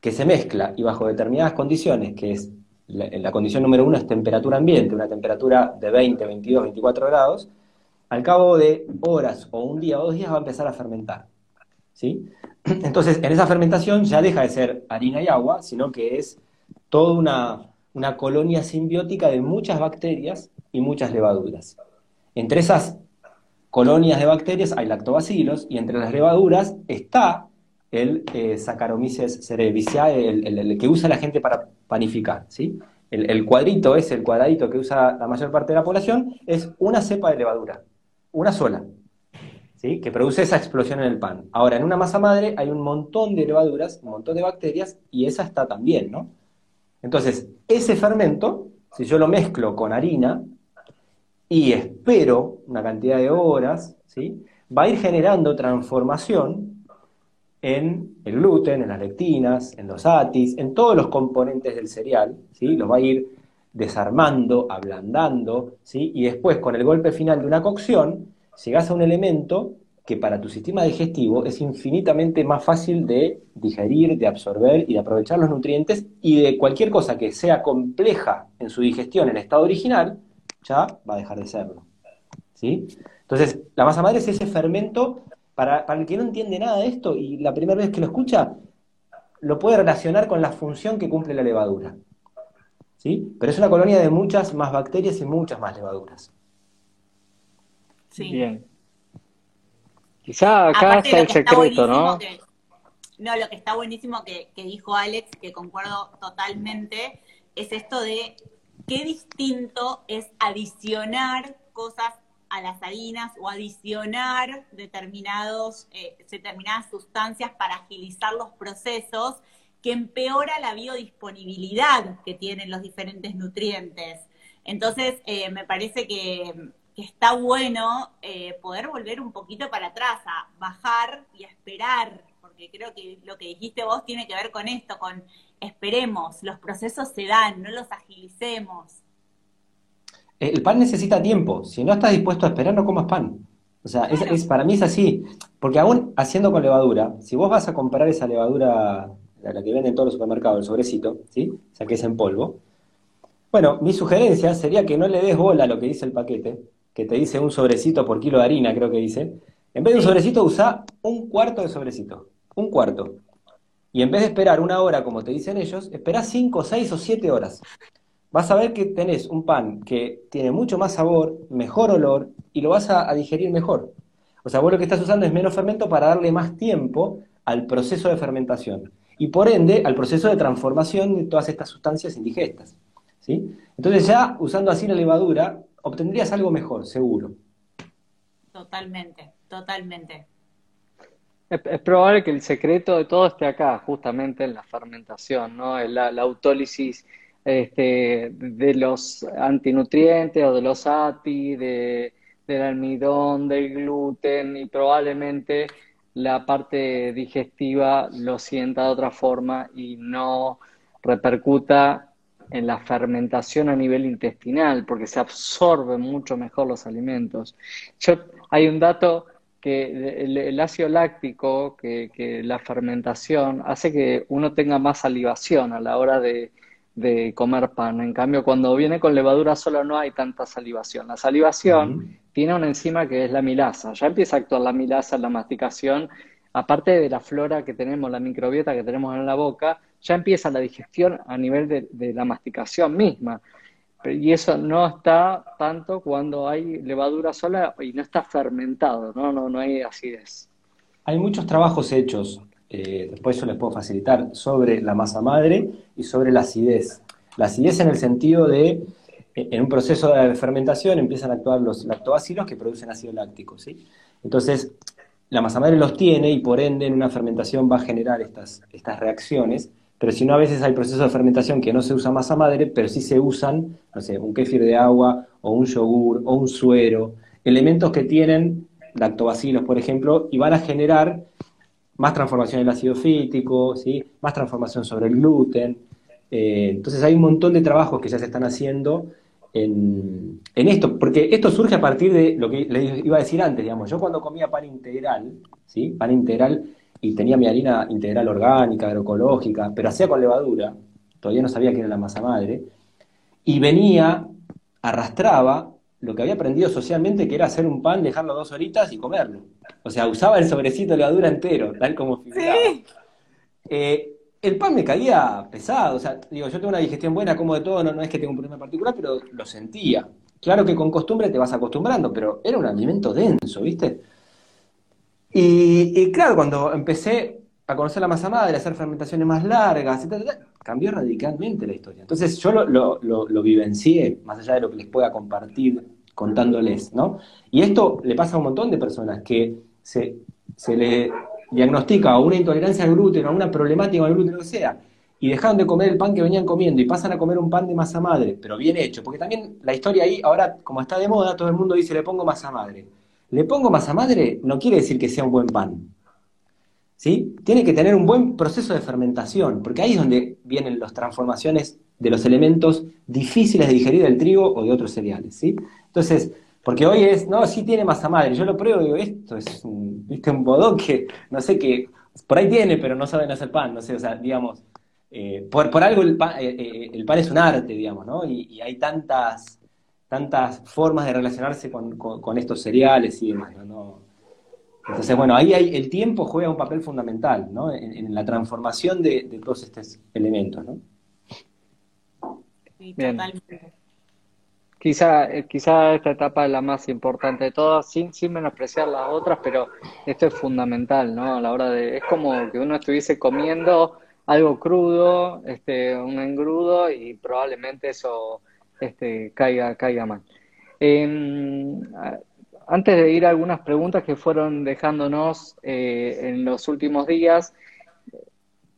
que se mezcla y bajo determinadas condiciones, que es la, condición número uno es temperatura ambiente, una temperatura de 20, 22, 24 grados, al cabo de horas o un día o dos días va a empezar a fermentar. ¿sí? Entonces, en esa fermentación ya deja de ser harina y agua, sino que es toda una, una colonia simbiótica de muchas bacterias y muchas levaduras. Entre esas colonias de bacterias hay lactobacilos y entre las levaduras está el eh, Saccharomyces cerevisiae, el, que usa la gente para panificar, ¿sí? El, cuadrito es el cuadradito que usa la mayor parte de la población, es una cepa de levadura, una sola, ¿sí? Que produce esa explosión en el pan. Ahora, en una masa madre hay un montón de levaduras, un montón de bacterias, y esa está también, ¿no? Entonces, ese fermento, si yo lo mezclo con harina y espero una cantidad de horas, ¿sí? Va a ir generando transformación en el gluten, en las lectinas, en los atis, en todos los componentes del cereal, ¿sí? Los va a ir desarmando, ablandando, ¿sí? Y después, con el golpe final de una cocción, llegas a un elemento que para tu sistema digestivo es infinitamente más fácil de digerir, de absorber y de aprovechar los nutrientes y de cualquier cosa que sea compleja en su digestión en estado original, ya va a dejar de serlo. ¿Sí? Entonces, la masa madre es ese fermento para, el que no entiende nada de esto y la primera vez que lo escucha, lo puede relacionar con la función que cumple la levadura. ¿Sí? Pero es una colonia de muchas más bacterias y muchas más levaduras. Sí. Bien. Quizá acá está el secreto, ¿no? no, lo que está buenísimo que, que dijo Alex, que concuerdo totalmente, es esto de qué distinto es adicionar cosas a las harinas o adicionar determinados, eh, determinadas sustancias para agilizar los procesos que empeora la biodisponibilidad que tienen los diferentes nutrientes. Entonces, eh, me parece que, está bueno eh, poder volver un poquito para atrás, a bajar y a esperar, porque creo que lo que dijiste vos tiene que ver con esto, con esperemos, los procesos se dan, no los agilicemos. El pan necesita tiempo. Si no estás dispuesto a esperar, no comas pan. O sea, es, para mí es así. Porque aún haciendo con levadura, si vos vas a comprar esa levadura, la, que venden en todos los supermercados, el sobrecito, ¿sí? O sea, que es en polvo. Bueno, mi sugerencia sería que no le des bola a lo que dice el paquete, que te dice un sobrecito por kilo de harina, creo que dice. En vez de un sobrecito, usa un cuarto de sobrecito. Un cuarto. Y en vez de esperar una hora, como te dicen ellos, espera cinco, seis o siete horas vas a ver que tenés un pan que tiene mucho más sabor, mejor olor y lo vas a, digerir mejor. O sea, vos lo que estás usando es menos fermento para darle más tiempo al proceso de fermentación y por ende al proceso de transformación de todas estas sustancias indigestas. ¿sí? Entonces ya usando así la levadura obtendrías algo mejor, seguro. Totalmente, totalmente. Es, probable que el secreto de todo esté acá, justamente en la fermentación, ¿no? La, la autólisis este, de los antinutrientes o de los API, de, del almidón, del gluten y probablemente la parte digestiva lo sienta de otra forma y no repercuta en la fermentación a nivel intestinal, porque se absorben mucho mejor los alimentos. Yo, hay un dato que el, ácido láctico, que, que, la fermentación, hace que uno tenga más salivación a la hora de, de comer pan. En cambio, cuando viene con levadura sola no hay tanta salivación. La salivación tiene una enzima que es la milasa. Ya empieza a actuar la milasa en la masticación. Aparte de la flora que tenemos, la microbiota que tenemos en la boca, ya empieza la digestión a nivel de, la masticación misma. Y eso no está tanto cuando hay levadura sola y no está fermentado, no, no, no hay acidez. Hay muchos trabajos hechos eh, después yo les puedo facilitar, sobre la masa madre y sobre la acidez. La acidez en el sentido de, eh, en un proceso de fermentación empiezan a actuar los lactobacilos que producen ácido láctico, ¿sí? Entonces, la masa madre los tiene y por ende en una fermentación va a generar estas, estas reacciones, pero si no a veces hay procesos de fermentación que no se usa masa madre, pero sí se usan, no sé, un kéfir de agua o un yogur o un suero, elementos que tienen lactobacilos, por ejemplo, y van a generar más transformación en el ácido fítico, ¿sí? más transformación sobre el gluten. Eh, entonces hay un montón de trabajos que ya se están haciendo en, esto, porque esto surge a partir de lo que les iba a decir antes, digamos, yo cuando comía pan integral, ¿sí? pan integral y tenía mi harina integral orgánica, agroecológica, pero hacía con levadura, todavía no sabía que era la masa madre, y venía, arrastraba lo que había aprendido socialmente, que era hacer un pan, dejarlo dos horitas y comerlo. O sea, usaba el sobrecito de levadura entero, tal como figuraba. Eh, el pan me caía pesado, o sea, digo, yo tengo una digestión buena, como de todo, no, no es que tenga un problema particular, pero lo sentía. Claro que con costumbre te vas acostumbrando, pero era un alimento denso, ¿viste? Y, claro, cuando empecé a conocer la masa madre, a hacer fermentaciones más largas, etc., cambió radicalmente la historia. Entonces yo lo, lo, vivencié, más allá de lo que les pueda compartir contándoles, ¿no? Y esto le pasa a un montón de personas que se, se le diagnostica una intolerancia al gluten o una problemática al gluten, lo que sea, y dejaron de comer el pan que venían comiendo y pasan a comer un pan de masa madre, pero bien hecho, porque también la historia ahí, ahora como está de moda, todo el mundo dice le pongo masa madre. Le pongo masa madre no quiere decir que sea un buen pan. ¿Sí? Tiene que tener un buen proceso de fermentación, porque ahí es donde vienen las transformaciones de los elementos difíciles de digerir del trigo o de otros cereales, ¿sí? Entonces, porque hoy es, no, sí tiene masa madre. Yo lo pruebo y digo, esto es un, ¿viste? un bodón que no sé qué, por ahí tiene, pero no saben hacer pan, no sé, o sea, digamos, eh, por, por, algo el pan, eh, eh, el pan, es un arte, digamos, ¿no? Y, hay tantas, tantas formas de relacionarse con, con, estos cereales y demás, ¿no? Entonces, bueno, ahí hay, el tiempo juega un papel fundamental, ¿no? En, la transformación de, de, todos estos elementos, ¿no? Sí, totalmente. Quizá, eh, quizá esta etapa es la más importante de todas, sin, sin menospreciar las otras, pero esto es fundamental, ¿no? A la hora de, es como que uno estuviese comiendo algo crudo, este, un engrudo, y probablemente eso este, caiga, caiga mal. Em, antes de ir a algunas preguntas que fueron dejándonos eh, en los últimos días,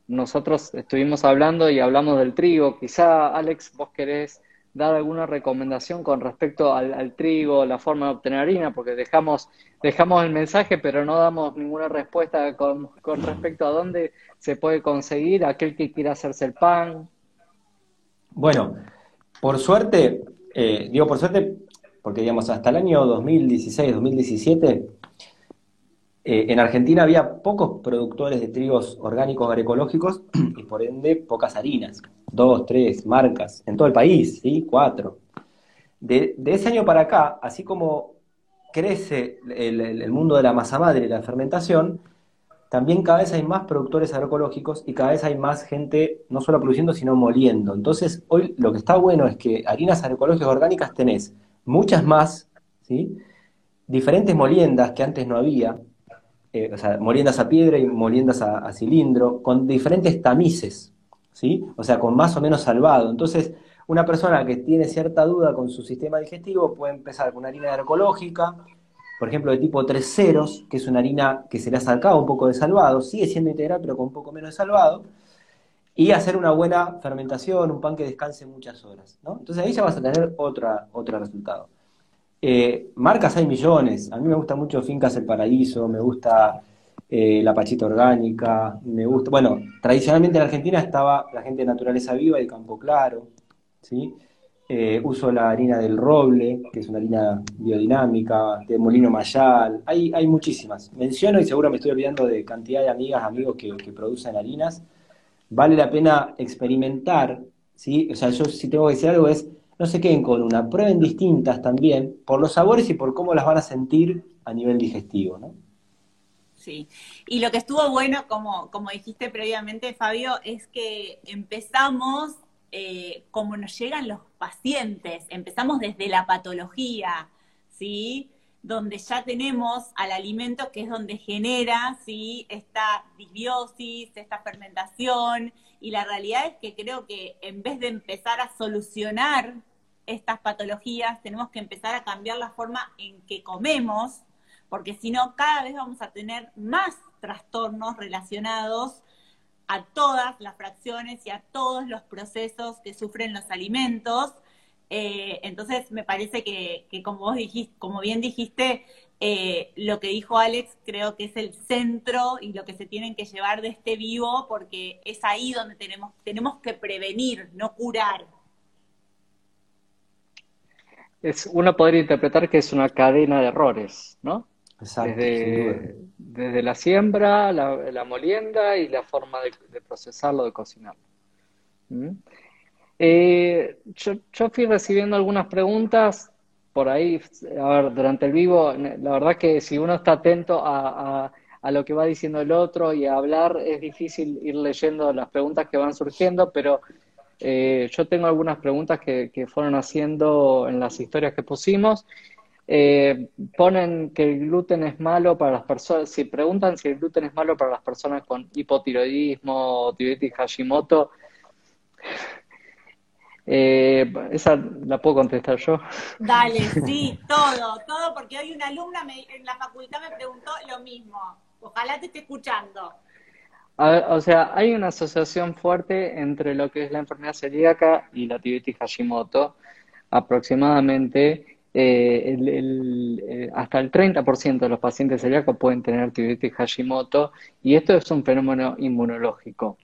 nosotros estuvimos hablando y hablamos del trigo. Quizá, Alex, vos querés dar alguna recomendación con respecto al, trigo, la forma de obtener harina, porque dejamos, dejamos el mensaje, pero no damos ninguna respuesta con, con respecto a dónde se puede conseguir aquel que quiera hacerse el pan. Bueno, por suerte, eh, digo por suerte, porque digamos, hasta el año 2016, 2017, eh, en Argentina había pocos productores de trigos orgánicos agroecológicos y por ende pocas harinas dos, tres marcas en todo el país, ¿sí? Cuatro. De, ese año para acá, así como crece el, mundo de la masa madre y la fermentación, también cada vez hay más productores agroecológicos y cada vez hay más gente no solo produciendo, sino moliendo. Entonces, hoy lo que está bueno es que harinas agroecológicas orgánicas tenés muchas más, ¿sí? diferentes moliendas que antes no había, eh, o sea, moliendas a piedra y moliendas a cilindro, con diferentes tamices, ¿sí? O sea, con más o menos salvado. Entonces, una persona que tiene cierta duda con su sistema digestivo puede empezar con una harina agroecológica, por ejemplo, de tipo 3 ceros, que es una harina que se le ha sacado un poco de salvado, sigue siendo integral, pero con un poco menos de salvado, y hacer una buena fermentación, un pan que descanse muchas horas. Entonces ahí ya vas a tener otra, otro resultado. Eh, marcas hay millones, a mí me gusta mucho Fincas El Paraíso, me gusta eh, la pachita orgánica, me gusta. Bueno, tradicionalmente en Argentina estaba la gente de naturaleza viva y campo claro, ¿sí? Eh, uso la harina del roble, que es una harina biodinámica, de molino mayal, hay, hay muchísimas. Menciono y seguro me estoy olvidando de cantidad de amigas, amigos que, que producen harinas. Vale la pena experimentar, ¿sí? O sea, yo si tengo que decir algo es, no se queden con una, prueben distintas también, por los sabores y por cómo las van a sentir a nivel digestivo, ¿no? Sí, y lo que estuvo bueno, como, como dijiste previamente, Fabio, es que empezamos eh, como nos llegan los pacientes. Empezamos desde la patología, ¿sí? Donde ya tenemos al alimento que es donde genera, ¿sí? Esta disbiosis, esta fermentación. Y la realidad es que creo que en vez de empezar a solucionar estas patologías, tenemos que empezar a cambiar la forma en que comemos, porque si no, cada vez vamos a tener más trastornos relacionados a todas las fracciones y a todos los procesos que sufren los alimentos. Eh, entonces, me parece que, como vos dijiste, como bien dijiste, eh, lo que dijo Alex creo que es el centro y lo que se tienen que llevar de este vivo, porque es ahí donde tenemos, tenemos que prevenir, no curar. Es, uno podría interpretar que es una cadena de errores, ¿no? Exacto, desde, la siembra, la, molienda y la forma de, procesarlo, de cocinarlo. ¿Mm? Eh, yo, fui recibiendo algunas preguntas por ahí, a ver, durante el vivo, la verdad que si uno está atento a, lo que va diciendo el otro y a hablar, es difícil ir leyendo las preguntas que van surgiendo, pero eh, yo tengo algunas preguntas que, que fueron haciendo en las historias que pusimos eh, ponen que el gluten es malo para las personas, si preguntan si el gluten es malo para las personas con hipotiroidismo o tiroides Hashimoto, eh, esa la puedo contestar yo. Dale, sí, todo, todo, porque hoy una alumna en la facultad me preguntó lo mismo. Ojalá te esté escuchando. o sea, hay una asociación fuerte entre lo que es la enfermedad celíaca y la tiroides Hashimoto, aproximadamente eh, eh, hasta el 30% de los pacientes celíacos pueden tener tiroides Hashimoto y esto es un fenómeno inmunológico.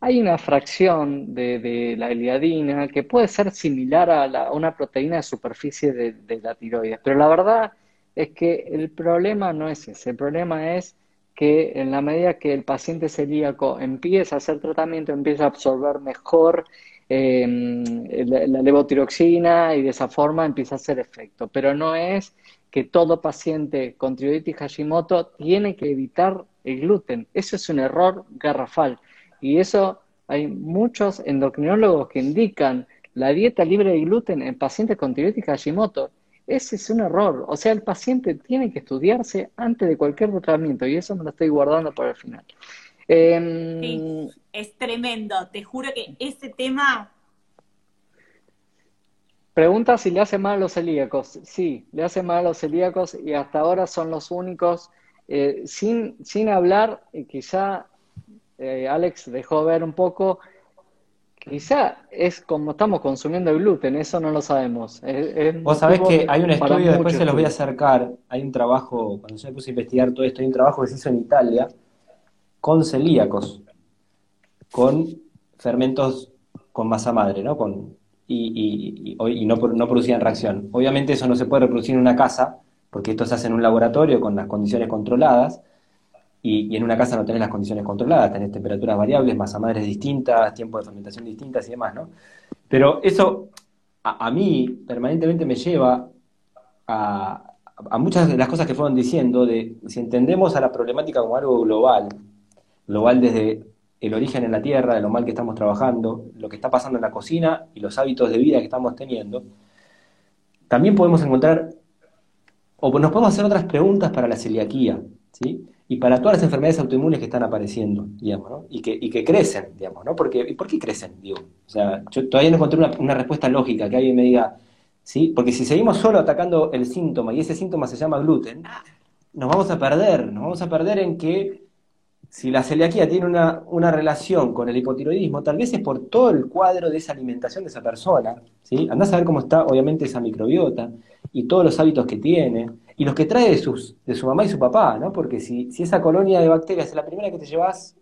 Hay una fracción de, la eliadina que puede ser similar a, una proteína de superficie de, de, la tiroides, pero la verdad es que el problema no es ese, el problema es que en la medida que el paciente celíaco empieza a hacer tratamiento, empieza a absorber mejor eh, la, levotiroxina y de esa forma empieza a hacer efecto. Pero no es que todo paciente con tiroiditis Hashimoto tiene que evitar el gluten. Eso es un error garrafal. Y eso hay muchos endocrinólogos que indican la dieta libre de gluten en pacientes con tiroiditis Hashimoto. Ese es un error. O sea, el paciente tiene que estudiarse antes de cualquier tratamiento y eso me lo estoy guardando para el final. Em, es tremendo. Te juro que ese tema. Pregunta si le hace mal a los celíacos. Sí, le hace mal a los celíacos y hasta ahora son los únicos. Eh, sin, sin hablar, quizá eh, Alex dejó ver un poco, quizá es como estamos consumiendo el gluten, eso no lo sabemos. Vos sabés que hay un estudio, después se los voy a acercar, hay un trabajo, cuando yo me puse a investigar todo esto, hay un trabajo que se hizo en Italia con celíacos con fermentos con masa madre, ¿no? Con, y, y, no, no, producían reacción. Obviamente eso no se puede reproducir en una casa, porque esto se hace en un laboratorio con las condiciones controladas, y, en una casa no tenés las condiciones controladas, tenés temperaturas variables, masa madres distintas, tiempo de fermentación distintas y demás, ¿no? Pero eso a, mí permanentemente me lleva a, a muchas de las cosas que fueron diciendo, de si entendemos a la problemática como algo global, global desde el origen en la tierra, de lo mal que estamos trabajando, lo que está pasando en la cocina y los hábitos de vida que estamos teniendo, también podemos encontrar, o nos podemos hacer otras preguntas para la celiaquía, ¿sí? Y para todas las enfermedades autoinmunes que están apareciendo, digamos, ¿no? Y que, y que crecen, digamos, ¿no? Porque, ¿Y por qué crecen? Digo, o sea, yo todavía no encontré una, una respuesta lógica que alguien me diga, ¿sí? Porque si seguimos solo atacando el síntoma y ese síntoma se llama gluten, nos vamos a perder, nos vamos a perder en que si la celiaquía tiene una, relación con el hipotiroidismo, tal vez es por todo el cuadro de esa alimentación de esa persona. ¿sí? Andás a ver cómo está, obviamente, esa microbiota y todos los hábitos que tiene y los que trae de, sus, de su mamá y su papá, ¿no? Porque si, si esa colonia de bacterias es la primera que te llevas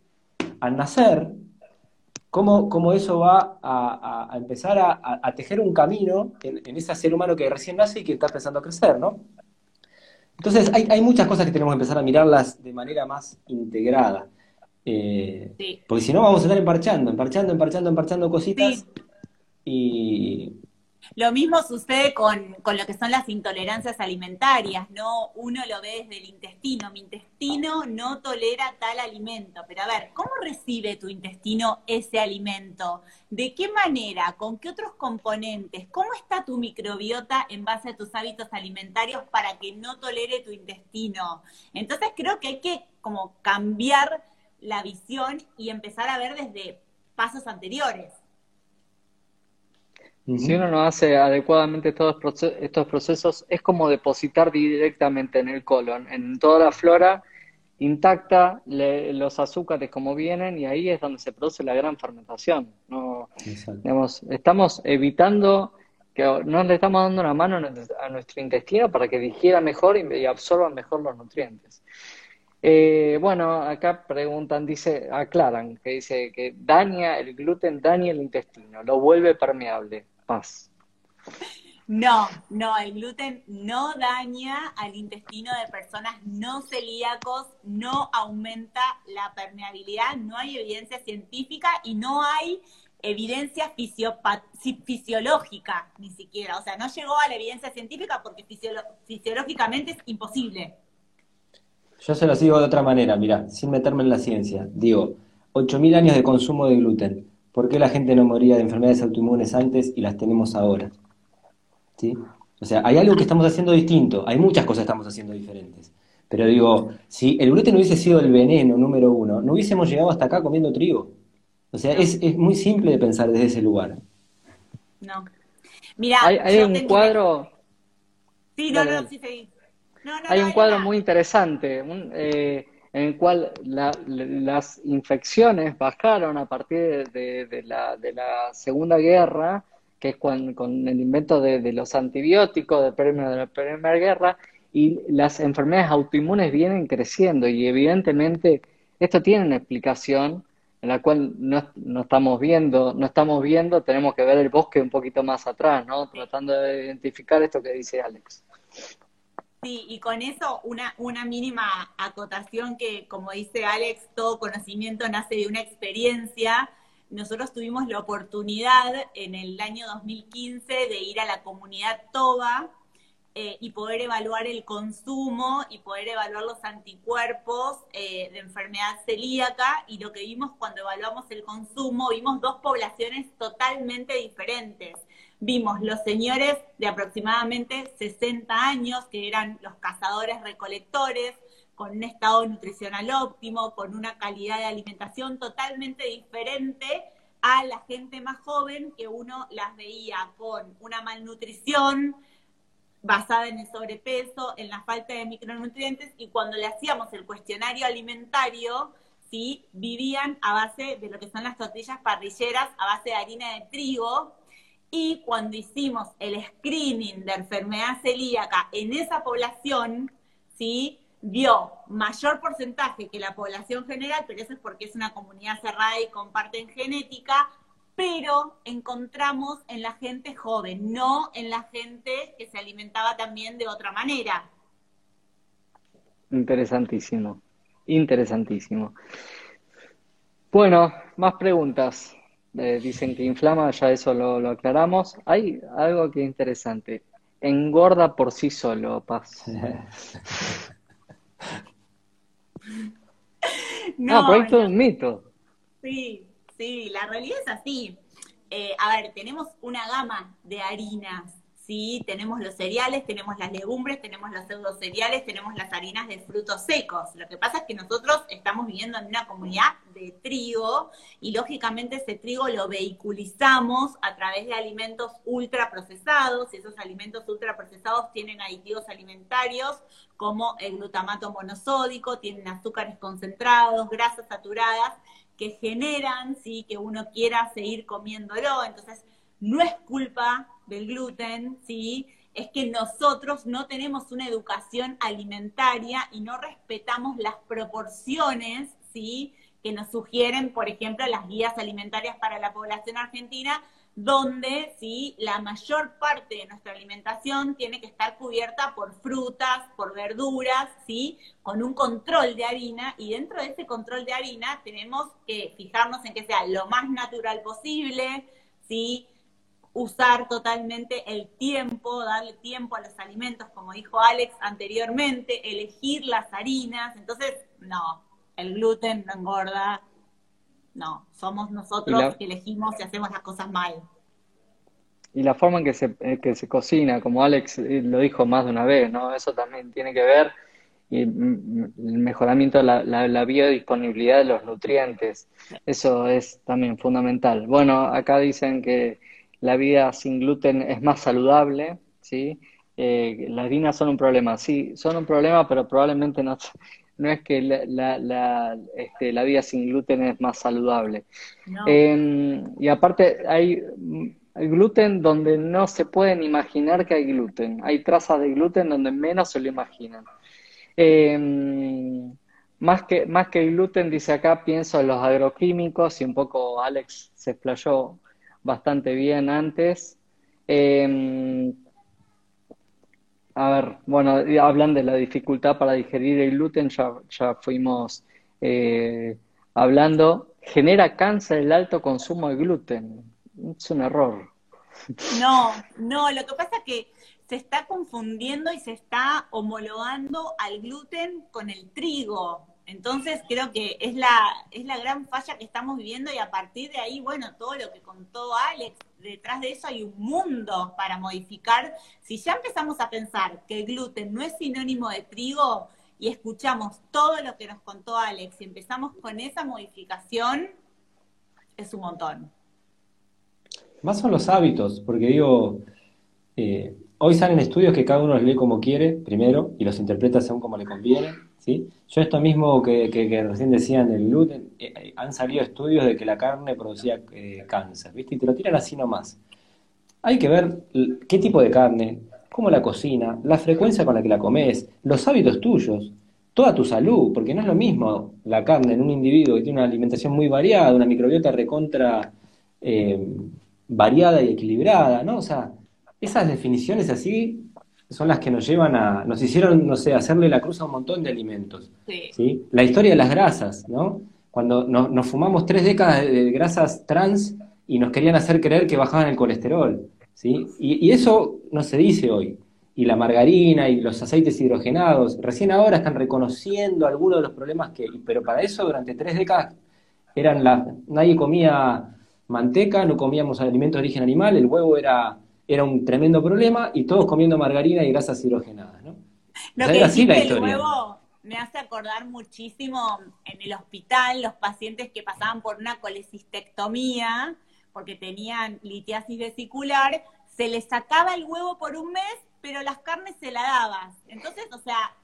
al nacer, cómo, cómo eso va a, empezar a, tejer un camino en, ese ser humano que recién nace y que está empezando a crecer, ¿no? Entonces, hay, muchas cosas que tenemos que empezar a mirarlas de manera más integrada. Eh, porque si no, vamos a estar emparchando, emparchando, emparchando, emparchando cositas. Y, lo mismo sucede con, lo que son las intolerancias alimentarias, ¿no? Uno lo ve desde el intestino. Mi intestino no tolera tal alimento. Pero a ver, ¿cómo recibe tu intestino ese alimento? ¿De qué manera? ¿Con qué otros componentes? ¿Cómo está tu microbiota en base a tus hábitos alimentarios para que no tolere tu intestino? Entonces creo que hay que como cambiar la visión y empezar a ver desde pasos anteriores. Si uno no hace adecuadamente todos estos procesos, es como depositar directamente en el colon, en toda la flora intacta, los azúcares como vienen y ahí es donde se produce la gran fermentación. No, estamos evitando que no le estamos dando una mano a nuestro intestino para que digiera mejor y absorba mejor los nutrientes. Eh, bueno, acá preguntan, dice, aclaran, que dice que daña el gluten, daña el intestino, lo vuelve permeable. Paz. No, no, el gluten no daña al intestino de personas no celíacos, no aumenta la permeabilidad, no hay evidencia científica y no hay evidencia fisiológica ni siquiera. O sea, no llegó a la evidencia científica porque fisiológicamente es imposible. Yo se lo digo de otra manera, mira, sin meterme en la ciencia. Digo, 8.000 años de consumo de gluten. ¿Por qué la gente no moría de enfermedades autoinmunes antes y las tenemos ahora? ¿Sí? O sea, hay algo que estamos haciendo distinto, hay muchas cosas que estamos haciendo diferentes. Pero digo, si el gluten hubiese sido el veneno número uno, no hubiésemos llegado hasta acá comiendo trigo. O sea, es, muy simple de pensar desde ese lugar. No. Mira, hay, un cuadro. Sí, no, no, sí, hay un cuadro muy interesante. Eh, en el cual las infecciones bajaron a partir de, la, Segunda Guerra, que es con el invento de, los antibióticos de, de la Primera Guerra, y las enfermedades autoinmunes vienen creciendo y evidentemente esto tiene una explicación en la cual no, no, estamos viendo, no estamos viendo, tenemos que ver el bosque un poquito más atrás, ¿no? Tratando de identificar esto que dice Alex. Sí, y con eso una, una mínima acotación que, como dice Alex, todo conocimiento nace de una experiencia. Nosotros tuvimos la oportunidad en el año 2015 de ir a la comunidad Toba eh, y poder evaluar el consumo y poder evaluar los anticuerpos eh, de enfermedad celíaca. Y lo que vimos cuando evaluamos el consumo, vimos dos poblaciones totalmente diferentes vimos los señores de aproximadamente 60 años, que eran los cazadores recolectores, con un estado nutricional óptimo, con una calidad de alimentación totalmente diferente a la gente más joven que uno las veía con una malnutrición basada en el sobrepeso, en la falta de micronutrientes y cuando le hacíamos el cuestionario alimentario, sí, vivían a base de lo que son las tortillas parrilleras, a base de harina de trigo, y cuando hicimos el screening de enfermedad celíaca en esa población, ¿sí? vio mayor porcentaje que la población general, pero eso es porque es una comunidad cerrada y comparten genética, pero encontramos en la gente joven, no en la gente que se alimentaba también de otra manera. Interesantísimo, interesantísimo. Bueno, más preguntas. Eh, dicen que inflama, ya eso lo, aclaramos. Hay algo que es interesante. Engorda por sí solo, Paz. no, ah, es un mito. Sí, sí, la realidad es así. Eh, a ver, tenemos una gama de harinas ¿sí? Tenemos los cereales, tenemos las legumbres, tenemos los pseudo cereales, tenemos las harinas de frutos secos. Lo que pasa es que nosotros estamos viviendo en una comunidad de trigo y lógicamente ese trigo lo vehiculizamos a través de alimentos ultraprocesados y esos alimentos ultraprocesados tienen aditivos alimentarios como el glutamato monosódico, tienen azúcares concentrados, grasas saturadas que generan, sí, que uno quiera seguir comiéndolo. Entonces, no es culpa del gluten, ¿sí? Es que nosotros no tenemos una educación alimentaria y no respetamos las proporciones, ¿sí? que nos sugieren, por ejemplo, las guías alimentarias para la población argentina, donde sí, la mayor parte de nuestra alimentación tiene que estar cubierta por frutas, por verduras, ¿sí? con un control de harina, y dentro de ese control de harina tenemos que fijarnos en que sea lo más natural posible, ¿sí? Usar totalmente el tiempo, darle tiempo a los alimentos, como dijo Alex anteriormente, elegir las harinas, entonces, no, el gluten no engorda, no, somos nosotros que elegimos y hacemos las cosas mal. Y la forma en que se, eh, que se cocina, como Alex eh, lo dijo más de una vez, ¿no? Eso también tiene que ver y mm, el mejoramiento de la, la, biodisponibilidad de los nutrientes. Eso es también fundamental. Bueno, acá dicen que la vida sin gluten es más saludable, ¿sí? Eh, las harinas son un problema, sí, son un problema, pero probablemente no, no es que la, la, este, la vida sin gluten es más saludable. Em, y aparte hay, gluten donde no se pueden imaginar que hay gluten. Hay trazas de gluten donde menos se lo imaginan. Em, más, que, más que gluten, dice acá, pienso en los agroquímicos y un poco Alex se explayó bastante bien antes. Eh, a ver, bueno, hablan de la dificultad para digerir el gluten, ya, ya fuimos eh, hablando. Genera cáncer el alto consumo de gluten. Es un error. No, no, lo que pasa es que se está confundiendo y se está homologando al gluten con el trigo. Entonces creo que es la, es la gran falla que estamos viviendo y a partir de ahí, bueno, todo lo que contó Alex, detrás de eso hay un mundo para modificar. Si ya empezamos a pensar que el gluten no es sinónimo de trigo y escuchamos todo lo que nos contó Alex y empezamos con esa modificación, es un montón. Más son los hábitos, porque digo, eh, hoy salen estudios que cada uno los lee como quiere, primero, y los interpreta según como le conviene ¿sí? Yo esto mismo que, recién decían del gluten, eh, eh, han salido estudios de que la carne producía eh, cáncer, ¿viste? Y te lo tiran así nomás. Hay que ver qué tipo de carne, cómo la cocina, la frecuencia con la que la comes, los hábitos tuyos, toda tu salud, porque no es lo mismo la carne en un individuo que tiene una alimentación muy variada, una microbiota recontra variada y equilibrada, ¿no? O sea, esas definiciones así son las que nos llevan a, nos hicieron, no sé, hacerle la cruz a un montón de alimentos. Sí. La historia de las grasas, ¿no? Cuando nos, fumamos tres décadas de, grasas trans y nos querían hacer creer que bajaban el colesterol, ¿sí? Y, eso no se dice hoy. Y la margarina y los aceites hidrogenados, recién ahora están reconociendo algunos de los problemas que, pero para eso durante tres décadas eran la, nadie comía manteca, no comíamos alimentos de origen animal, el huevo era era un tremendo problema y todos comiendo margarina y grasas hidrogenadas, ¿no? Lo que así la el huevo me hace acordar muchísimo en el hospital los pacientes que pasaban por una colecistectomía porque tenían litiasis vesicular, se les sacaba el huevo por un mes, pero las carnes se la dabas. Entonces, o sea,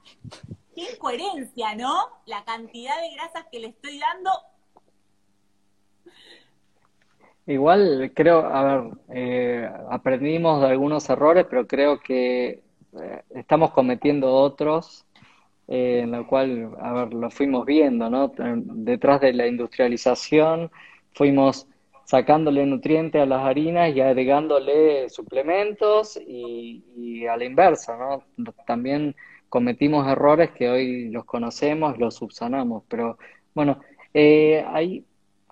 qué incoherencia, ¿no? La cantidad de grasas que le estoy dando Igual creo, a ver, eh, aprendimos de algunos errores, pero creo que eh, estamos cometiendo otros, eh, en lo cual, a ver, lo fuimos viendo, ¿no? Detrás de la industrialización fuimos sacándole nutrientes a las harinas y agregándole suplementos y, y a la inversa, ¿no? También cometimos errores que hoy los conocemos, los subsanamos, pero bueno, eh, hay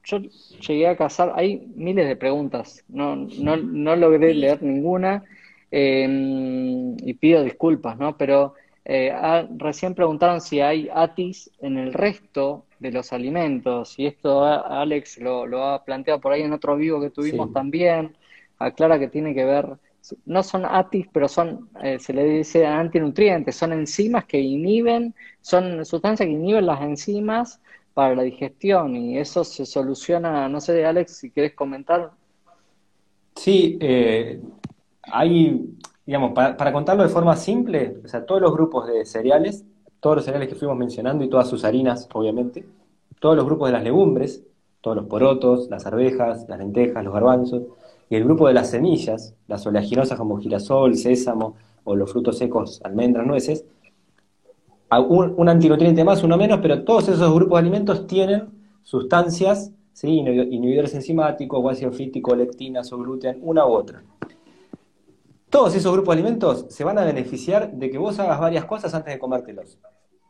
yo llegué a casar, hay miles de preguntas, no, no, no logré leer ninguna em, y pido disculpas, ¿no? Pero eh, recién preguntaron si hay ATIS en el resto de los alimentos y esto Alex lo, lo ha planteado por ahí en otro vivo que tuvimos también, aclara que tiene que ver, no son ATIS, pero son, eh, se le dice antinutrientes, son enzimas que inhiben, son sustancias que inhiben las enzimas para la digestión y eso se soluciona, no sé, Alex, si quieres comentar. Sí, eh, hay, digamos, para, contarlo de forma simple, o sea, todos los grupos de cereales, todos los cereales que fuimos mencionando y todas sus harinas, obviamente, todos los grupos de las legumbres, todos los porotos, las arvejas, las lentejas, los garbanzos, y el grupo de las semillas, las oleaginosas como girasol, sésamo o los frutos secos, almendras, nueces, un, antinutriente más, uno menos, pero todos esos grupos de alimentos tienen sustancias, ¿sí? inhibidores enzimáticos, o ácido fítico, lectinas o gluten, una u otra. Todos esos grupos de alimentos se van a beneficiar de que vos hagas varias cosas antes de comértelos.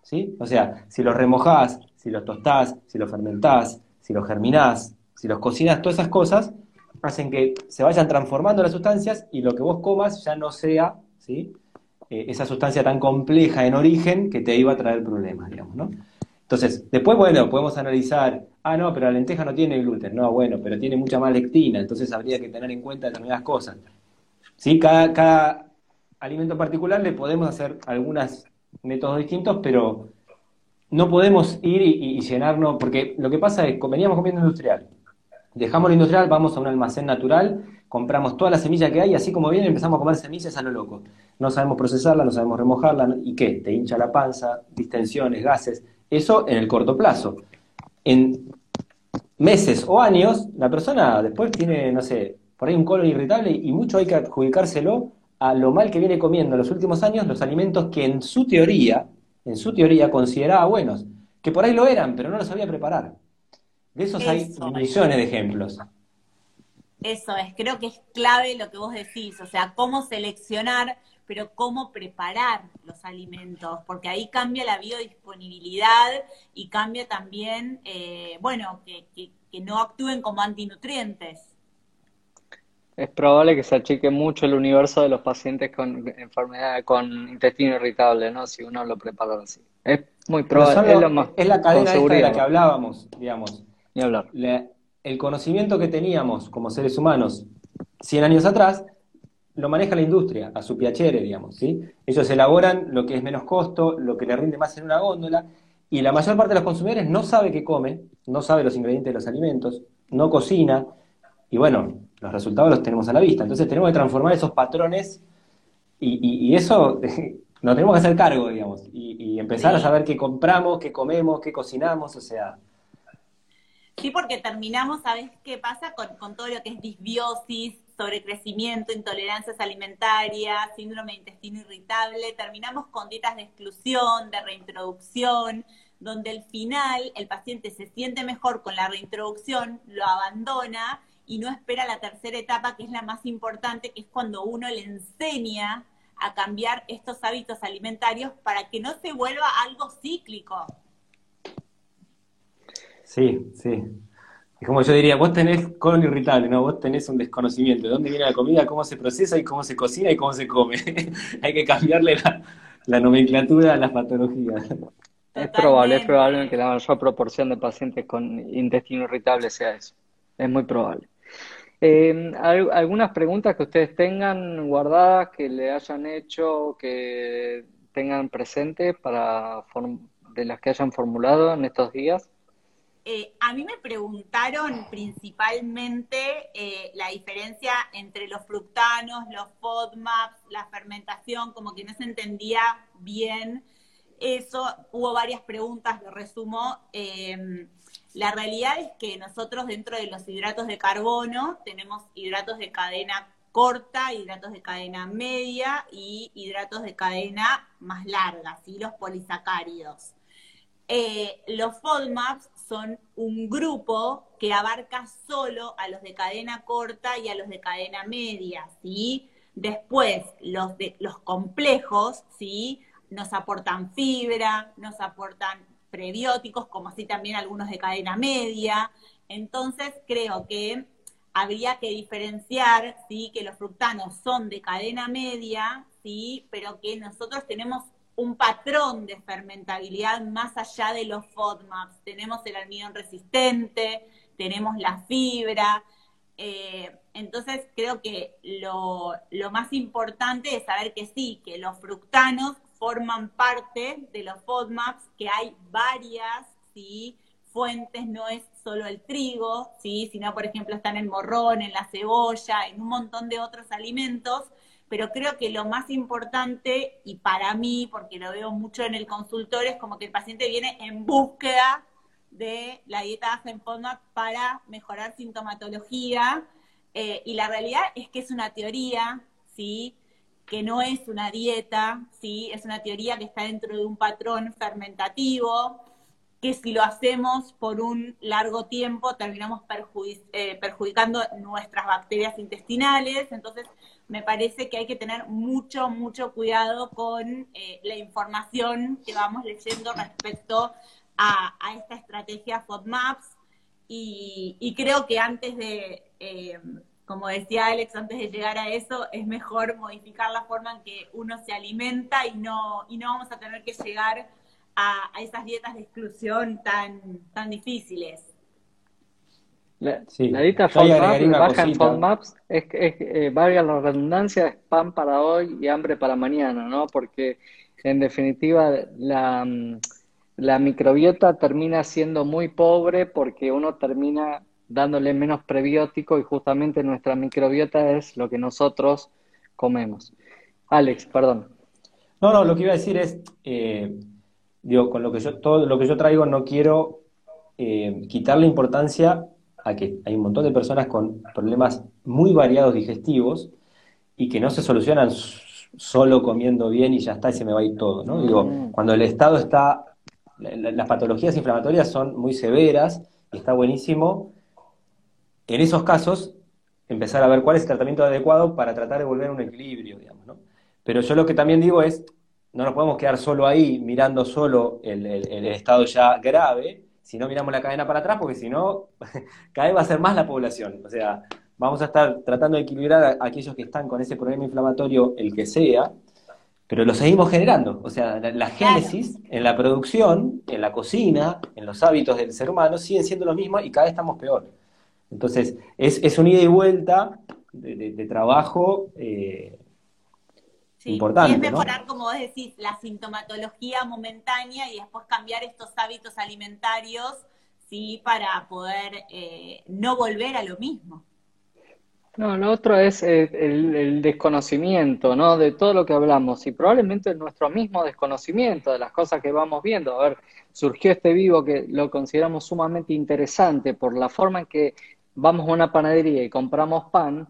¿sí? O sea, si los remojás, si los tostás, si los fermentás, si los germinás, si los cocinás, todas esas cosas hacen que se vayan transformando las sustancias y lo que vos comas ya no sea ¿sí? Eh, esa sustancia tan compleja en origen que te iba a traer problemas, digamos, ¿no? Entonces, después, bueno, podemos analizar, ah, no, pero la lenteja no tiene gluten, no, bueno, pero tiene mucha más lectina, entonces habría que tener en cuenta determinadas cosas. ¿Sí? Cada, cada alimento particular le podemos hacer algunos métodos distintos, pero no podemos ir y, llenarnos, porque lo que pasa es que veníamos comiendo industrial, dejamos lo industrial, vamos a un almacén natural, compramos toda la semilla que hay, así como viene empezamos a comer semillas a lo loco. No sabemos procesarla, no sabemos remojarla, ¿y qué? Te hincha la panza, distensiones, gases. Eso en el corto plazo. En meses o años, la persona después tiene, no sé, por ahí un colon irritable y mucho hay que adjudicárselo a lo mal que viene comiendo en los últimos años los alimentos que en su teoría, en su teoría consideraba buenos, que por ahí lo eran, pero no los sabía preparar. De esos hay millones de ejemplos. Eso es, creo que es clave lo que vos decís, o sea, cómo seleccionar pero cómo preparar los alimentos, porque ahí cambia la biodisponibilidad y cambia también, eh, bueno, que, no actúen como antinutrientes. Es probable que se achique mucho el universo de los pacientes con enfermedad, con intestino irritable, ¿no? Si uno lo prepara así. Es muy probable. Es, la cadena esta de la que hablábamos, digamos. Ni hablar. El conocimiento que teníamos como seres humanos 100 años atrás lo maneja la industria, a su piacere, digamos, ¿sí? Ellos elaboran lo que es menos costo, lo que le rinde más en una góndola, y la mayor parte de los consumidores no sabe qué come, no sabe los ingredientes de los alimentos, no cocina, y bueno, los resultados los tenemos a la vista. Entonces tenemos que transformar esos patrones, y, eso nos tenemos que hacer cargo, digamos, y, empezar a saber qué compramos, qué comemos, qué cocinamos, o sea... Sí, porque terminamos, ¿sabes qué pasa? Con, con todo lo que es disbiosis, sobrecrecimiento, intolerancias alimentarias, síndrome de intestino irritable, terminamos con dietas de exclusión, de reintroducción, donde al final el paciente se siente mejor con la reintroducción, lo abandona y no espera la tercera etapa, que es la más importante, que es cuando uno le enseña a cambiar estos hábitos alimentarios para que no se vuelva algo cíclico. Sí, sí. Es como yo diría, vos tenés colon irritable, ¿no? Vos tenés un desconocimiento de dónde viene la comida, cómo se procesa y cómo se cocina y cómo se come. Hay que cambiarle la, nomenclatura a las patologías. Es probable, es probable que la mayor proporción de pacientes con intestino irritable sea eso. Es muy probable. Eh, ¿Algunas preguntas que ustedes tengan guardadas, que le hayan hecho, que tengan presentes para de las que hayan formulado en estos días? Eh, a mí me preguntaron principalmente eh, la diferencia entre los fructanos, los FODMAPs, la fermentación, como que no se entendía bien eso. Hubo varias preguntas, lo resumo. Em, la realidad es que nosotros dentro de los hidratos de carbono tenemos hidratos de cadena corta, hidratos de cadena media y hidratos de cadena más larga, ¿sí? los polisacáridos. Eh, los FODMAPs son un grupo que abarca solo a los de cadena corta y a los de cadena media, ¿sí? Después, los, de, los complejos, ¿sí? Nos aportan fibra, nos aportan prebióticos, como así también algunos de cadena media. Entonces, creo que habría que diferenciar, ¿sí? Que los fructanos son de cadena media, ¿sí? Pero que nosotros tenemos un patrón de fermentabilidad más allá de los FODMAPs. Tenemos el almidón resistente, tenemos la fibra. Eh, entonces creo que lo, más importante es saber que sí, que los fructanos forman parte de los FODMAPs, que hay varias fuentes, no es solo el trigo, ¿sí? sino por ejemplo está en el morrón, en la cebolla, en un montón de otros alimentos pero creo que lo más importante, y para mí, porque lo veo mucho en el consultorio, es como que el paciente viene en búsqueda de la dieta en FODMAP para mejorar sintomatología, eh, y la realidad es que es una teoría, ¿sí? que no es una dieta, ¿sí? es una teoría que está dentro de un patrón fermentativo, que si lo hacemos por un largo tiempo terminamos eh, perjudicando nuestras bacterias intestinales. Entonces, me parece que hay que tener mucho, mucho cuidado con eh, la información que vamos leyendo respecto a, esta estrategia FODMAPS. Y, y creo que antes de, eh, como decía Alex, antes de llegar a eso, es mejor modificar la forma en que uno se alimenta y no, y no vamos a tener que llegar a, esas dietas de exclusión tan, tan difíciles. La, dieta FODMAPS, baja en FODMAPs, es, es eh, valga la redundancia, es pan para hoy y hambre para mañana, ¿no? Porque en definitiva la, mm, la microbiota termina siendo muy pobre porque uno termina dándole menos prebiótico y justamente nuestra microbiota es lo que nosotros comemos. Alex, perdón. No, no, lo que iba a decir es, eh, digo, con lo que yo, todo lo que yo traigo no quiero eh, quitarle importancia a que hay un montón de personas con problemas muy variados digestivos y que no se solucionan solo comiendo bien y ya está y se me va a ir todo, ¿no? Digo, mm. cuando el estado está, las patologías inflamatorias son muy severas y está buenísimo, en esos casos empezar a ver cuál es el tratamiento adecuado para tratar de volver a un equilibrio, digamos, ¿no? Pero yo lo que también digo es, no nos podemos quedar solo ahí mirando solo el, estado ya grave, si no miramos la cadena para atrás, porque si no, cada vez va a ser más la población. O sea, vamos a estar tratando de equilibrar a aquellos que están con ese problema inflamatorio, el que sea, pero lo seguimos generando. O sea, la, génesis en la producción, en la cocina, en los hábitos del ser humano, siguen siendo lo mismo y cada vez estamos peor. Entonces, es, es un ida y vuelta de, trabajo eh, y es mejorar, como vos decís, la sintomatología momentánea y después cambiar estos hábitos alimentarios, sí, para poder eh, no volver a lo mismo. No, lo otro es eh, el, desconocimiento, ¿no? De todo lo que hablamos y probablemente nuestro mismo desconocimiento de las cosas que vamos viendo. A ver, surgió este vivo que lo consideramos sumamente interesante por la forma en que vamos a una panadería y compramos pan,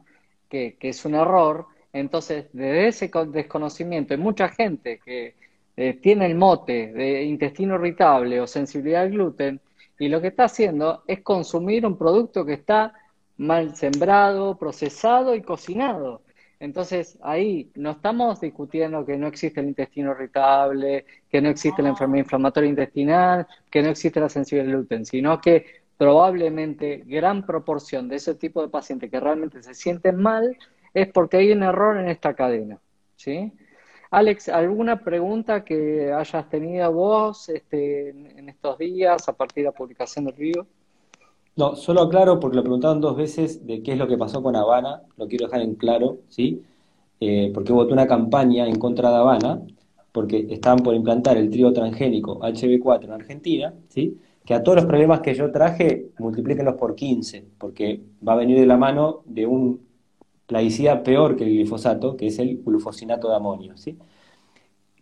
que, que es un error, entonces, desde ese desconocimiento, hay mucha gente que eh, tiene el mote de intestino irritable o sensibilidad al gluten y lo que está haciendo es consumir un producto que está mal sembrado, procesado y cocinado. Entonces, ahí no estamos discutiendo que no existe el intestino irritable, que no existe la enfermedad inflamatoria intestinal, que no existe la sensibilidad al gluten, sino que probablemente gran proporción de ese tipo de pacientes que realmente se sienten mal es porque hay un error en esta cadena. ¿sí? Alex, ¿alguna pregunta que hayas tenido vos este, en estos días a partir de la publicación del video? No, solo aclaro porque lo preguntaron dos veces de qué es lo que pasó con Habana, lo quiero dejar en claro, ¿sí? Eh, porque votó una campaña en contra de Habana, porque estaban por implantar el trigo transgénico HB4 en Argentina, ¿sí? que a todos los problemas que yo traje, multiplíquenlos por 15, porque va a venir de la mano de un plaguicida peor que el glifosato, que es el glufosinato de amonio. ¿sí?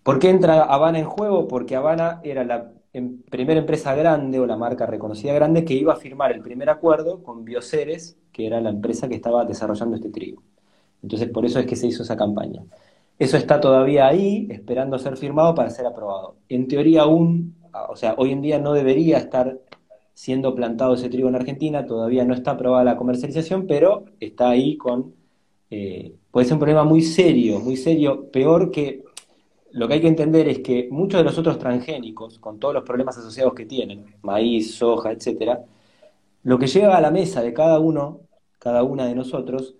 ¿Por qué entra Habana en juego? Porque Habana era la em, primera empresa grande o la marca reconocida grande que iba a firmar el primer acuerdo con Bioceres, que era la empresa que estaba desarrollando este trigo. Entonces, por eso es que se hizo esa campaña. Eso está todavía ahí, esperando ser firmado para ser aprobado. En teoría aún, o sea, hoy en día no debería estar siendo plantado ese trigo en Argentina, todavía no está aprobada la comercialización, pero está ahí con eh, puede ser un problema muy serio, muy serio, peor que lo que hay que entender es que muchos de los otros transgénicos, con todos los problemas asociados que tienen, maíz, soja, etcétera, lo que llega a la mesa de cada uno, cada una de nosotros,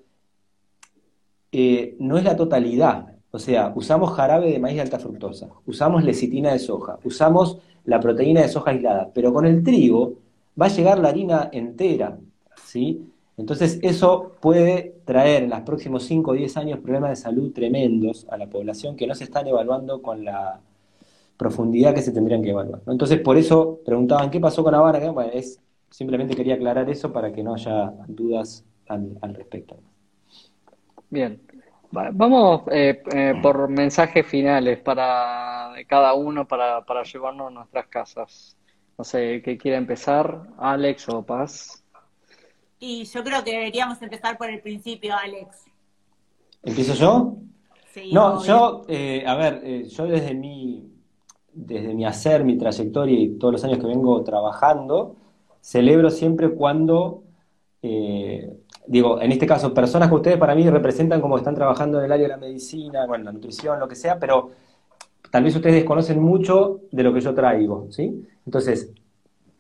eh, no es la totalidad. O sea, usamos jarabe de maíz de alta fructosa, usamos lecitina de soja, usamos la proteína de soja aislada, pero con el trigo va a llegar la harina entera, ¿sí? Entonces, eso puede traer en los próximos 5 o 10 años problemas de salud tremendos a la población que no se están evaluando con la profundidad que se tendrían que evaluar. Entonces, por eso preguntaban qué pasó con Habana. Bueno, es, simplemente quería aclarar eso para que no haya dudas al, respecto. Bien. Vamos eh, eh, por mensajes finales para cada uno para, para llevarnos a nuestras casas. No sé, ¿qué quiere empezar? Alex o Paz? Y yo creo que deberíamos empezar por el principio, Alex. ¿Empiezo yo? Sí. No, yo, eh, a ver, eh, yo desde mi, desde mi hacer, mi trayectoria y todos los años que vengo trabajando, celebro siempre cuando, eh, digo, en este caso, personas que ustedes para mí representan como que están trabajando en el área de la medicina, bueno, la nutrición, lo que sea, pero tal vez ustedes desconocen mucho de lo que yo traigo, ¿sí? Entonces,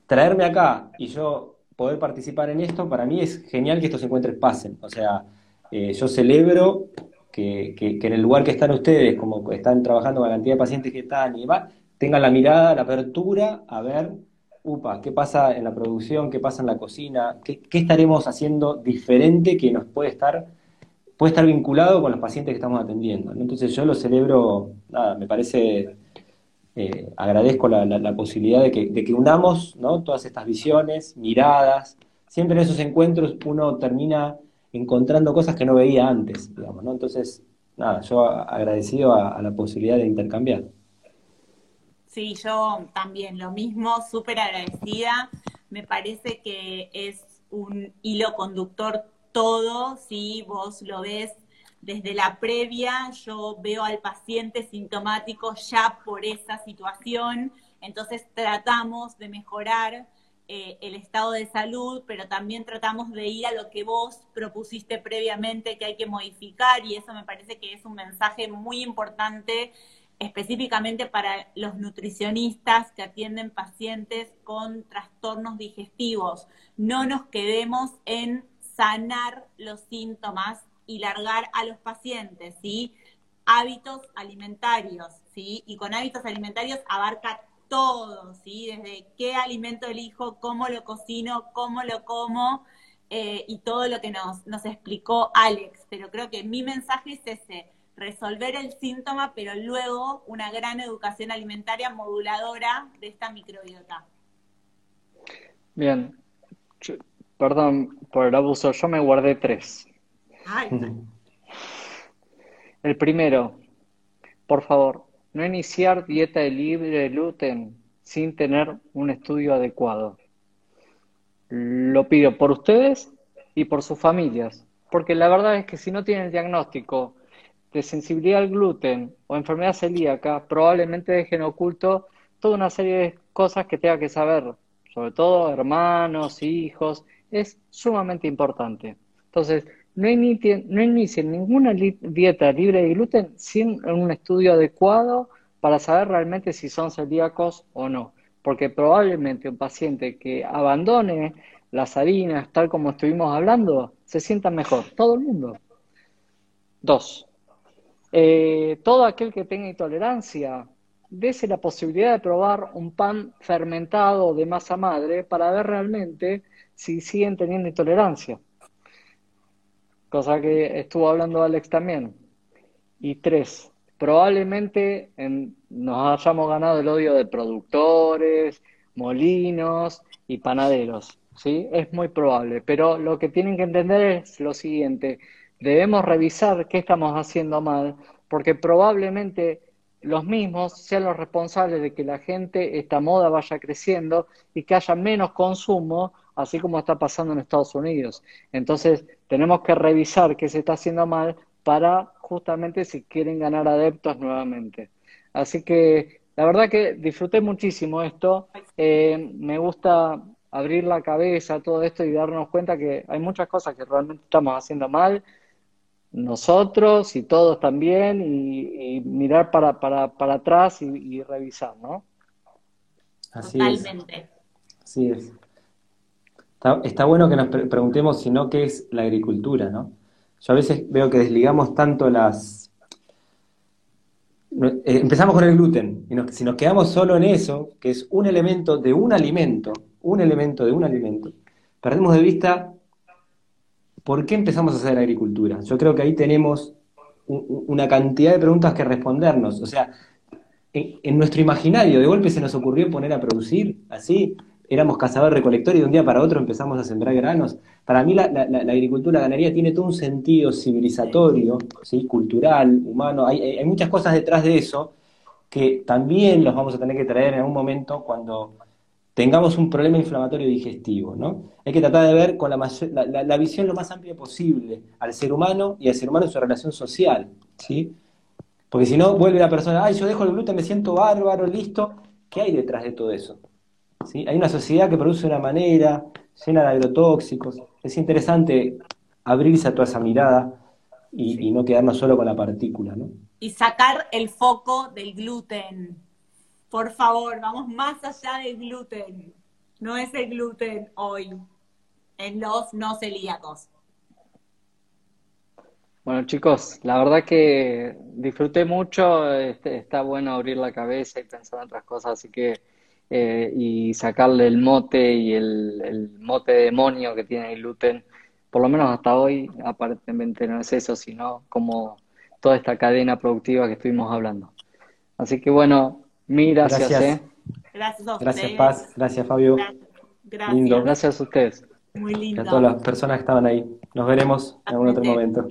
traerme acá y yo poder participar en esto, para mí es genial que estos encuentros pasen. O sea, eh, yo celebro que, en el lugar que están ustedes, como están trabajando con la cantidad de pacientes que están y demás, tengan la mirada, la apertura a ver, upa, qué pasa en la producción, qué pasa en la cocina, qué, estaremos haciendo diferente que nos puede estar, puede estar vinculado con los pacientes que estamos atendiendo. Entonces yo lo celebro, nada, me parece, eh, agradezco la, posibilidad de que, de que unamos todas estas visiones, miradas. Siempre en esos encuentros uno termina encontrando cosas que no veía antes, digamos, ¿no? Entonces, nada, yo agradecido a, la posibilidad de intercambiar. Sí, yo también, lo mismo, súper agradecida. Me parece que es un hilo conductor todo, si vos lo ves desde la previa, yo veo al paciente sintomático ya por esa situación, entonces tratamos de mejorar eh, el estado de salud, pero también tratamos de ir a lo que vos propusiste previamente que hay que modificar y eso me parece que es un mensaje muy importante específicamente para los nutricionistas que atienden pacientes con trastornos digestivos. No nos quedemos en sanar los síntomas y largar a los pacientes, ¿sí? Hábitos alimentarios, ¿sí? Y con hábitos alimentarios abarca todo, ¿sí? Desde qué alimento elijo, cómo lo cocino, cómo lo como eh, y todo lo que nos, nos explicó Alex. Pero creo que mi mensaje es ese, resolver el síntoma, pero luego una gran educación alimentaria moduladora de esta microbiota. Bien, perdón por el abuso, yo me guardé tres. El primero, por favor, no iniciar dieta libre de gluten sin tener un estudio adecuado. Lo pido por ustedes y por sus familias, porque la verdad es que si no tienen diagnóstico de sensibilidad al gluten o enfermedad celíaca, probablemente dejen oculto toda una serie de cosas que tenga que saber, sobre todo hermanos, hijos, es sumamente importante. Entonces, no inicien, ninguna dieta libre de gluten sin un estudio adecuado para saber realmente si son celíacos o no. Porque probablemente un paciente que abandone las harinas, tal como estuvimos hablando, se sienta mejor. Todo el mundo. Dos. Eh, todo aquel que tenga intolerancia, dése la posibilidad de probar un pan fermentado de masa madre para ver realmente si siguen teniendo intolerancia cosa que estuvo hablando Alex también. Y tres, probablemente nos hayamos ganado el odio de productores, molinos y panaderos. ¿sí? Es muy probable, pero lo que tienen que entender es lo siguiente, debemos revisar qué estamos haciendo mal, porque probablemente los mismos sean los responsables de que la gente, esta moda vaya creciendo y que haya menos consumo así como está pasando en Estados Unidos. Entonces, tenemos que revisar qué se está haciendo mal para justamente si quieren ganar adeptos nuevamente. Así que la verdad que disfruté muchísimo esto. Eh, me gusta abrir la cabeza a todo esto y darnos cuenta que hay muchas cosas que realmente estamos haciendo mal, nosotros y todos también, y, mirar para, para, para atrás y, revisar, ¿no? Así Totalmente. Así es. Está, bueno que nos preguntemos si no qué es la agricultura, ¿no? Yo a veces veo que desligamos tanto las... Eh, empezamos con el gluten, y si nos quedamos solo en eso, que es un elemento de un alimento, un elemento de un alimento, perdemos de vista por qué empezamos a hacer agricultura. Yo creo que ahí tenemos una cantidad de preguntas que respondernos. O sea, en, nuestro imaginario de golpe se nos ocurrió poner a producir así, éramos cazador-recolector y de un día para otro empezamos a sembrar granos. Para mí la, agricultura, la ganadería tiene todo un sentido civilizatorio, ¿sí? cultural, humano. Hay, muchas cosas detrás de eso que también los vamos a tener que traer en algún momento cuando tengamos un problema inflamatorio digestivo. ¿no? Hay que tratar de ver con la, la, visión lo más amplia posible al ser humano y al ser humano en su relación social. ¿sí? Porque si no, vuelve la persona, ay, yo dejo el gluten, me siento bárbaro, listo. ¿Qué hay detrás de todo eso? ¿Sí? Hay una sociedad que produce de una manera, llena de agrotóxicos. Es interesante abrirse a toda esa mirada y, y no quedarnos solo con la partícula, ¿no? Y sacar el foco del gluten. Por favor, vamos más allá del gluten. No es el gluten hoy en los no celíacos. Bueno, chicos, la verdad que disfruté mucho, este, está bueno abrir la cabeza y pensar en otras cosas, así que eh, y sacarle el mote y el, el mote demonio que tiene el gluten, por lo menos hasta hoy, aparentemente no es eso, sino como toda esta cadena productiva que estuvimos hablando. Así que bueno, mil gracias, Gracias. ¿eh? Gracias a Gracias. Paz. Gracias, Fabio. Gracias. Lindo. Gracias a ustedes. Muy Y lindo. a todas las personas que estaban ahí. Nos veremos en algún otro momento.